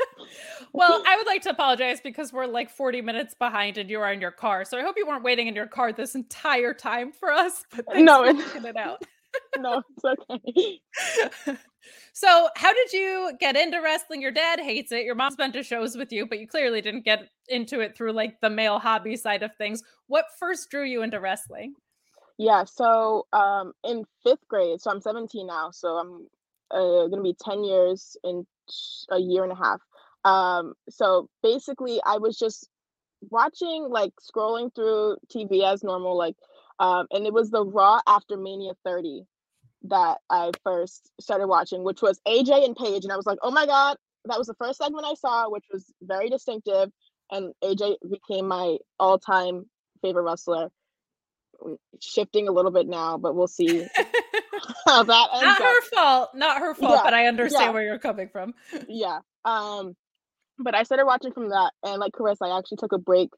(laughs) Well, I would like to apologize because we're like 40 minutes behind and you are in your car. So I hope you weren't waiting in your car this entire time for us. But thanks No, for it- it out. (laughs) no, it's okay. (laughs) so, how did you get into wrestling? Your dad hates it. Your mom's been to shows with you, but you clearly didn't get into it through like the male hobby side of things. What first drew you into wrestling? Yeah, so um in fifth grade, so I'm 17 now, so I'm uh, gonna be 10 years in a year and a half. Um, so basically, I was just watching, like scrolling through TV as normal, like, um, and it was the Raw after Mania 30 that I first started watching, which was AJ and Paige, and I was like, oh my God, that was the first segment I saw, which was very distinctive, and AJ became my all-time favorite wrestler mm, shifting a little bit now, but we'll see (laughs) how that ends Not up. her fault. Not her fault, Yeah, but I understand yeah. where you're coming from. Yeah. Um, but I started watching from that, and like Carisa, I actually took a break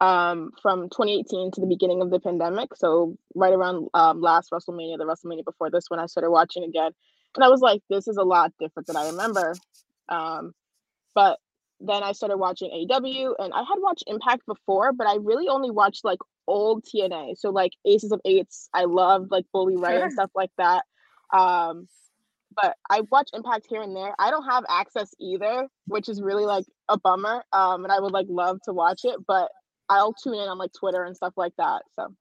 um from 2018 to the beginning of the pandemic. So right around um last WrestleMania, the WrestleMania before this one, I started watching again, and I was like, this is a lot different than I remember. Um, but then I started watching AEW, and I had watched Impact before, but I really only watched like old TNA. So like Aces and Eights, I loved like Bully Ray Sure. and stuff like that. Um, but I watch Impact here and there. I don't have AXS either, which is really like a bummer. Um, and I would like love to watch it, but I'll tune in on like Twitter and stuff like that. So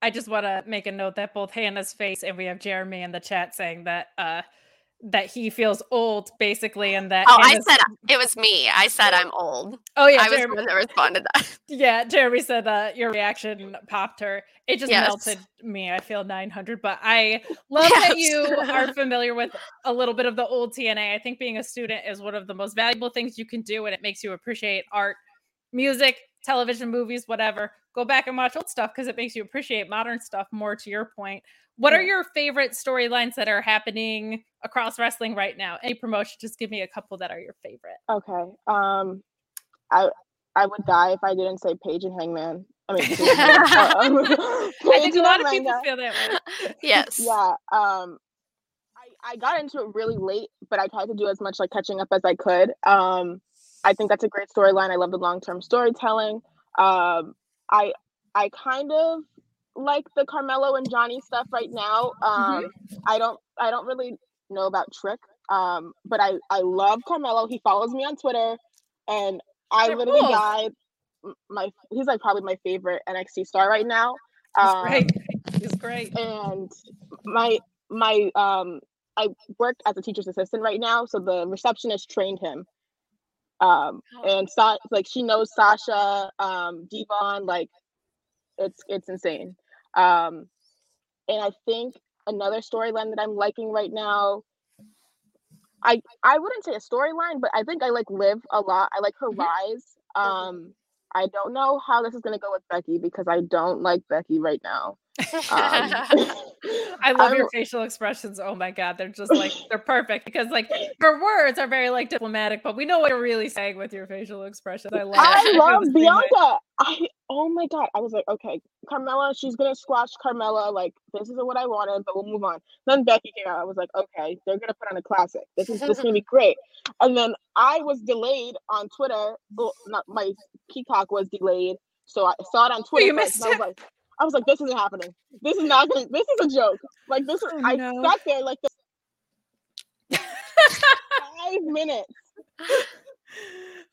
I just want to make a note that both Hannah's face and we have Jeremy in the chat saying that uh that he feels old basically and that Oh, I said it was me. I said I'm old. Oh yeah, I was Jeremy, the one that responded that. (laughs) yeah, Jeremy said that your reaction popped her. It just Yes. melted me. I feel 900, but I (laughs) love that you are (laughs) familiar with a little bit of the old TNA. I think being a student is one of the most valuable things you can do and it makes you appreciate art, music, television, movies, whatever. Go back and watch old stuff because it makes you appreciate modern stuff more to your point. What are your favorite storylines that are happening across wrestling right now? Any promotion, just give me a couple that are your favorite. okay. Um, I I would die if I didn't say Paige and Hangman. I mean, Paige and (laughs) Hangman. Um, (laughs) I Paige think a lot of people feel that way. (laughs) yes. Yeah. Um, I I got into it really late, but I tried to do as much like catching up as I could. Um, I think that's a great storyline. I love the long term storytelling. Um, I I kind of like the Carmelo and Johnny stuff right now. Um, I don't I don't really know about Trick. Um, but I I love Carmelo. He follows me on Twitter, and I They're literally cool. died. My he's like probably my favorite NXT star right now. He's Um, great. He's great. and my my um I work as a teacher's assistant right now, so the receptionist trained him. Um and Sa- like she knows Sasha, um, Devon, like it's it's insane. Um and I think another storyline that I'm liking right now. I I wouldn't say a storyline, but I think I like Liv a lot. I like her Mhm. rise. Um I don't know how this is gonna go with Becky because I don't like Becky right now. Um, (laughs) I love your I'm- facial expressions. Oh my god, they're just like they're perfect because like your words are very like diplomatic, but we know what you're really saying with your facial expressions. I love. it. I (laughs) love the same way. Bianca. I oh my god. I was like, okay, Carmella, she's gonna squash Carmella. Like this isn't what I wanted, but we'll move on. Then Becky came out. I was like, okay, they're gonna put on a classic. This is this is gonna be (laughs) great. And then I was delayed on Twitter. Well, not my Peacock was delayed, so I saw it on Twitter. you missed and I was like, I was like, this isn't happening. This is not gonna. This is a joke. Like this. is I sat there like the five (laughs) minutes.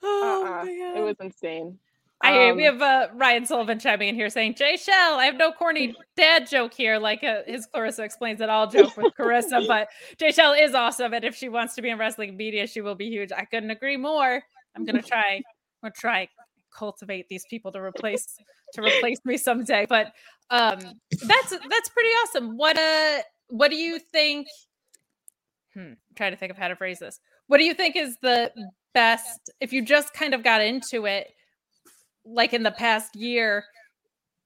oh Uh-uh. It was insane. I we Um, have uh, Ryan Sullivan chiming in here saying, Jaychele, I have no corny dad joke here, like uh, his Clarissa explains it all joke with Carisa, (laughs) but Jaychele is awesome. And if she wants to be in wrestling media, she will be huge. I couldn't agree more. I'm gonna try, I'm gonna try cultivate these people to replace to replace me someday. But um that's that's pretty awesome. What uh what do you think? Hmm, I'm trying to think of how to phrase this. What do you think is the best if you just kind of got into it like in the past year?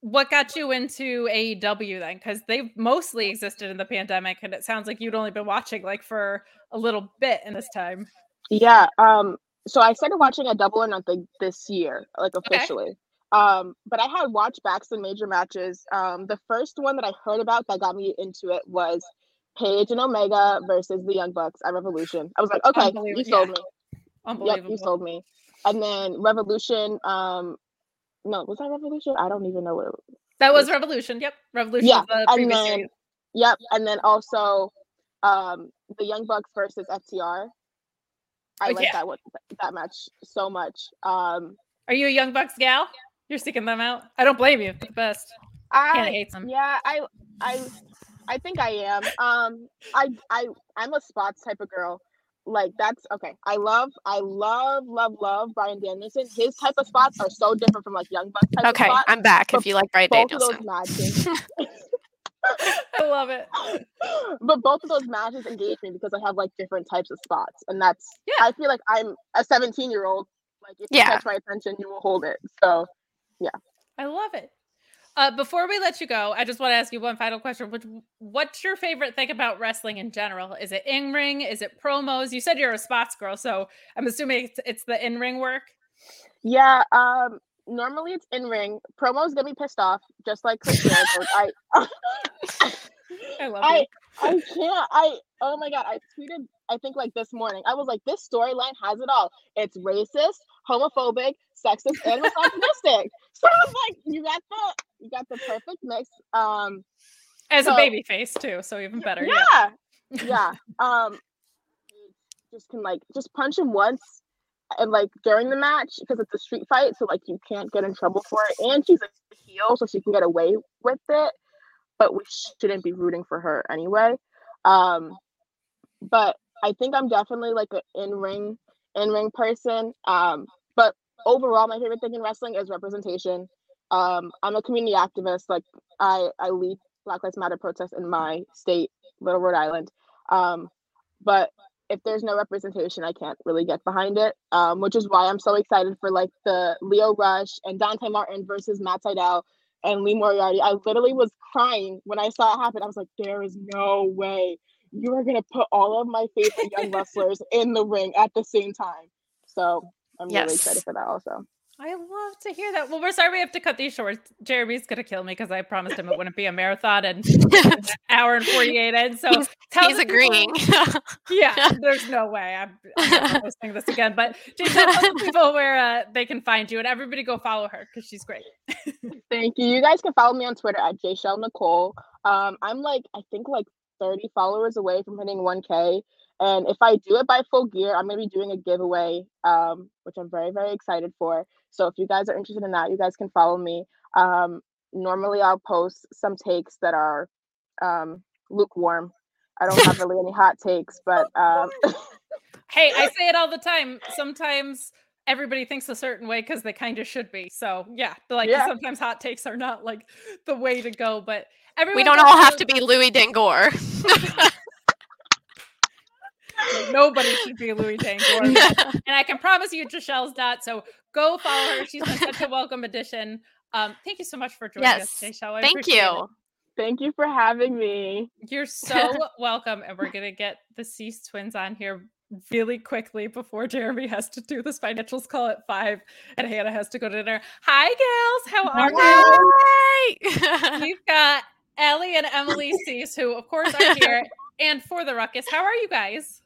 What got you into AEW then? Because they've mostly existed in the pandemic, and it sounds like you'd only been watching like for a little bit in this time. Yeah. Um. So I started watching a double or nothing this year, like Okay. Um. But I had watched backs and major matches. Um. The first one that I heard about that got me into it was Page and Omega versus the Young Bucks at Revolution. I was like, okay, you sold Yeah. me. Yep, you sold me. And then Revolution. Um. No, was that Revolution? I don't even know what it was. That was Revolution. Yep. Revolution Yeah, the and previous then series. yep, and then also um the Young Bucks versus FTR. I Oh, like yeah. that one that match so much. Um Are you a Young Bucks gal? You're seeking them out. I don't blame you. The best. Hannah I hates them. yeah, I I I think I am. Um I I I'm a spots type of girl. Like that's okay. I love I love love love Bryan Danielson. His type of spots are so different from like Young Bucks type Okay, of spots. I'm back. but If you like Bryan both Danielson, of those matches (laughs) I love it. (laughs) but both of those matches engage me because I have like different types of spots, and that's Yeah. I feel like I'm a 17 year old. Like if you catch my attention, you will hold it. So Yeah i love it. Uh, before we let you go, I just want to ask you one final question. Which, what's your favorite thing about wrestling in general? Is it in ring? Is it promos? You said you're a spots girl, so I'm assuming it's, it's the in ring work. yeah, um, normally it's in ring. Promos get me pissed off, just like Chris I (laughs) I love I you. I can't. I oh my god! I tweeted. I think like this morning. I was like, this storyline has it all. It's racist, homophobic, sexist, and misogynistic. So I was like, you got the you got the perfect mix. Um, As a baby face too, so even better. Yeah. yeah (laughs) yeah um just can like just punch him once and like during the match because it's a street fight so like you can't get in trouble for it and she's a heel so she can get away with it but we shouldn't be rooting for her anyway um but i think i'm definitely like an in-ring in-ring person um overall my favorite thing in wrestling is representation. Um i'm a community activist. Like i i lead black lives matter protests in my state little rhode island. Um but if there's no representation i can't really get behind it um which is why i'm so excited for like the lio rush and dante martin versus matt Sydal and lee moriarty. I literally was crying when i saw it happen. I was like there is no way. You are going to put all of my favorite young (laughs) wrestlers in the ring at the same time. So i'm really excited for that also I love to hear that. Well, we're sorry we have to cut these short. Jeremy's gonna kill me because I promised him it wouldn't be a marathon and (laughs) an hour and 48 in. So He's- tell he's the people- agreeing. (laughs) yeah, there's no way. I'm, I'm never (laughs) posting this again. But just tell people where uh, they can find you and everybody go follow her because she's great. Thank you. You guys can follow me on Twitter at jaychele nicole. Um, I'm like I think like 30 followers away from hitting 1k. And if I do it by full gear, I'm gonna be doing a giveaway, um, which I'm very, very excited for. So if you guys are interested in that, you guys can follow me. Um, normally I'll post some takes that are um, lukewarm. I don't have really any hot takes, (laughs) but um, (laughs) Hey, I say it all the time. Sometimes everybody thinks a certain way because they kind of should be. So yeah, but, like Yeah. sometimes hot takes are not like the way to go. But everyone we don't all have to be Louis Dangoor. (laughs) Nobody should be Louis Dangoor. (laughs) and I can promise you, Jaychele's not. So go follow her. She's been such a (laughs) welcome addition. Um, thank you so much for joining us, yes. Jachelle. I Thank appreciate it. you. thank you for having me. You're (laughs) so welcome. And we're gonna get the Cease twins on here really quickly before Jeremy has to do this financials call at five and Hannah has to go to dinner. Hi gals, how are you? Hi. We've got Ellie and Emily Cease, who of course are here. And for the ruckus, how are you guys?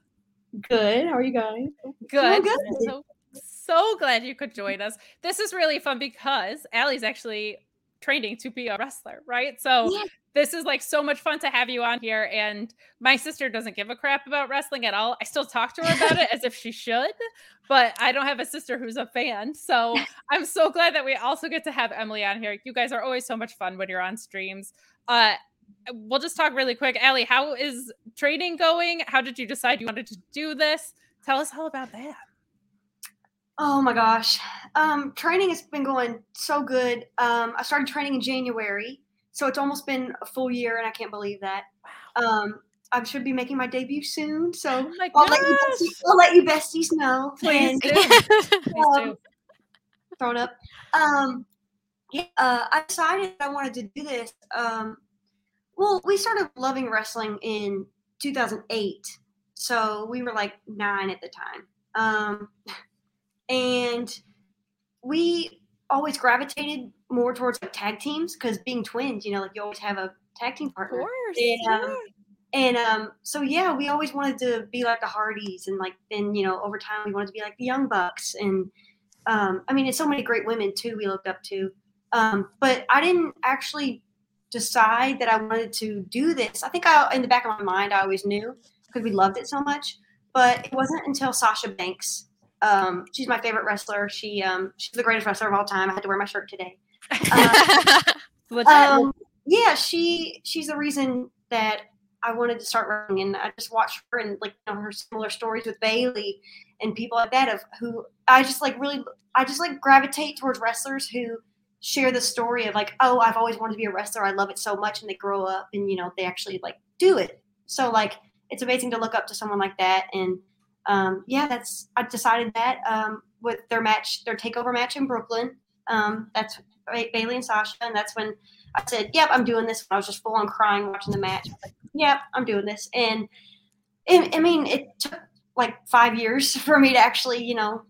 Good. How are you guys? Good. good. So so glad you could join us. This is really fun because Allie's actually training to be a wrestler, right? So Yeah. this is like so much fun to have you on here. And my sister doesn't give a crap about wrestling at all. I still talk to her about it as if she should, but I don't have a sister who's a fan. So (laughs) I'm so glad that we also get to have Emily on here. You guys are always so much fun when you're on streams. Uh, we'll just talk really quick. Allie, how is training going? How did you decide you wanted to do this? Tell us all about that. Oh my gosh. Um, training has been going so good. Um, I started training in January, so it's almost been a full year, and I can't believe that. Um, I should be making my debut soon, so Oh I'll let, you besties, I'll let you besties know. Please And, (laughs) um, thrown up. Um, yeah, uh, I decided I wanted to do this. Um, well, we started loving wrestling in 2008, so we were like nine at the time. Um, (laughs) and we always gravitated more towards like tag teams because being twins, you know, like you always have a tag team partner. Of course. And, um, and um, so yeah, we always wanted to be like the Hardys, and like then you know over time we wanted to be like the Young Bucks, and um, I mean, it's so many great women too we looked up to. Um, but I didn't actually decide that I wanted to do this. I think I, in the back of my mind, I always knew because we loved it so much. But it wasn't until Sasha Banks. Um, she's my favorite wrestler. She um, she's the greatest wrestler of all time. I had to wear my shirt today. (laughs) Legit. Um, yeah, she she's the reason that I wanted to start wrestling, and I just watched her and like you know her similar stories with Bayley and people like that of who I just like really I just like gravitate towards wrestlers who share the story of like oh I've always wanted to be a wrestler I love it so much and they grow up and you know they actually like do it so like it's amazing to look up to someone like that and um, yeah that's I decided that um, with their match their takeover match in Brooklyn um, that's Bayley and Sasha and that's when I said, "Yep, I'm doing this." I was just full on crying watching the match. Like, "Yep, I'm doing this." And it, I mean, it took like five years (laughs) for me to actually, you know,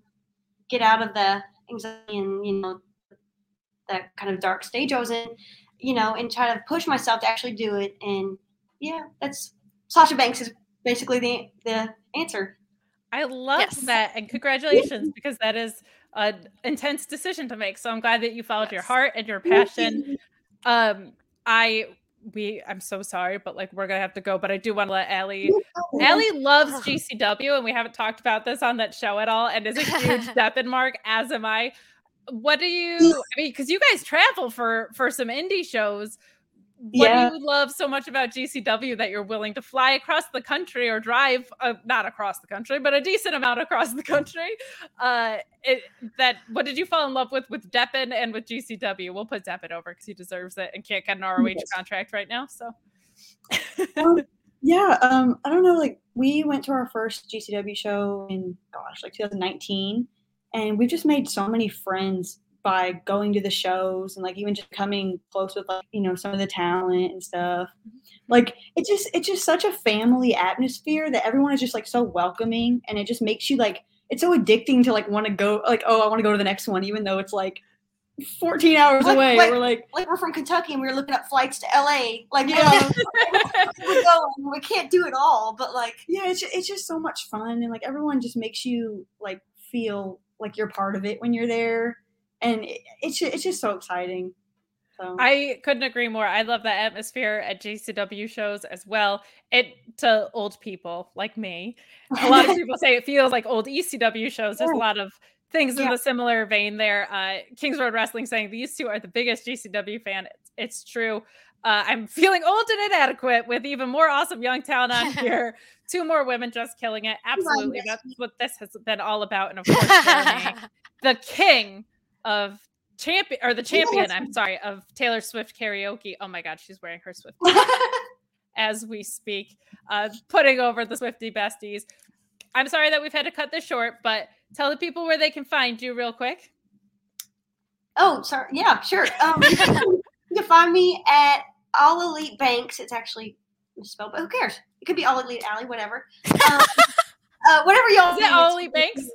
get out of the anxiety and you know that kind of dark stage I was in, you know, and try to push myself to actually do it. And yeah, that's Sasha Banks is basically the the answer. I love Yes. that, and congratulations because that is an intense decision to make. So I'm glad that you followed your heart and your passion. Um, I we I'm so sorry, but like we're gonna have to go. But I do want to let Allie. (laughs) Allie loves GCW, and we haven't talked about this on that show at all, and is a huge (laughs) Deppin mark, as am I. What do you? I mean, because you guys travel for for some indie shows. What Yeah. do you love so much about GCW that you're willing to fly across the country or drive, uh, not across the country, but a decent amount across the country? Uh, it, that what did you fall in love with with Deppin and with GCW? We'll put Deppin over because he deserves it and can't get an ROH Yes. contract right now. So Um, (laughs) yeah, um, I don't know. Like we went to our first GCW show in gosh, like 2019, and we've just made so many friends by going to the shows and like even just coming close with like you know some of the talent and stuff. Mm-hmm. Like it's just it's just such a family atmosphere that everyone is just like so welcoming, and it just makes you like it's so addicting to like want to go like oh I want to go to the next one even though it's like 14 hours Like- away. like- We're like Like we're from Kentucky and we were looking up flights to LA. Like Yeah. we're (laughs) going. We can't do it all, but like yeah it's just, it's just so much fun and like everyone just makes you like feel like you're part of it when you're there and it, it's just, it's just so exciting so I couldn't agree more. I love that atmosphere at GCW shows as well. It to old people like me. A lot of (laughs) people say it feels like old ECW shows. There's a lot of things in Yeah. the similar vein there. Uh, Kings Road Wrestling saying these two are the biggest GCW fan. It's, it's true. Uh, I'm feeling old and inadequate with even more awesome young talent on (laughs) here. Two more women just killing it. Absolutely. That's what this has been all about. And of course, Jeremy, (laughs) the king of champion or the champion, I'm sorry, of Taylor Swift karaoke. Oh my god, she's wearing her Swift (laughs) as we speak, uh, putting over the Swifty besties. I'm sorry that we've had to cut this short, but tell the people where they can find you real quick. Oh, sorry. Yeah, sure. Um, you can find me at All Elite Banks. It's actually misspelled, but who cares? It could be All Elite Alley, whatever. Um, (laughs) uh, whatever y'all. Is it All Elite Banks?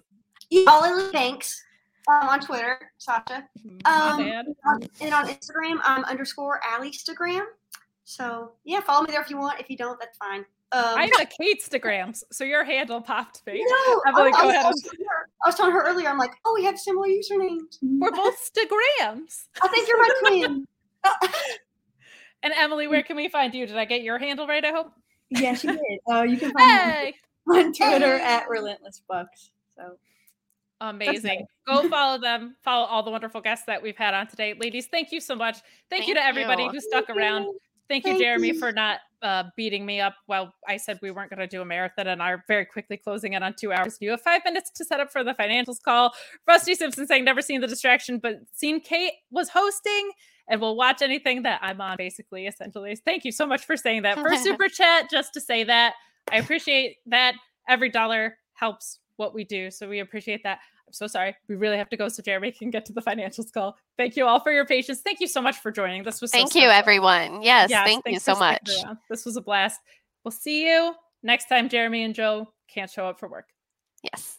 All Elite Banks um, on Twitter, Sasha. Um. Um, and on Instagram, I'm underscore Alleystagram. So yeah, follow me there if you want. If you don't, that's fine. Um, I'm a Kate'stagrams, so your handle popped me. no, Emily, I, go was, ahead. I was telling her- I was telling her earlier. I'm like, oh, we have similar usernames. We're both Stagrams. I think you're my (laughs) twin. (laughs) and Emily, where can we find you? Did I get your handle right? I hope. Yeah, she did. Uh, (laughs) you can find Hey, me (laughs) on Twitter at Relentless Bucks. So amazing. Go follow (laughs) them. Follow all the wonderful guests that we've had on today, ladies. Thank you so much. Thank, you to everybody you. who stuck around. Thank you, Thank Jeremy, you. for not uh, beating me up. while I said we weren't going to do a marathon and are very quickly closing it on two hours. You have five minutes to set up for the financials call. Rusty Simpson saying, never seen the distraction, but seen Kate was hosting and will watch anything that I'm on, basically, essentially. Thank you so much for saying that. For (laughs) super chat, just to say that, I appreciate that. Every dollar helps what we do. So we appreciate that. I'm so sorry. We really have to go so Jeremy can get to the financials call. Thank you all for your patience. Thank you so much for joining. This was so Thank you, everyone. Yes, Yes, thank you so much. This was a blast. We'll see you next time Jeremy and Joe can't show up for work. Yes.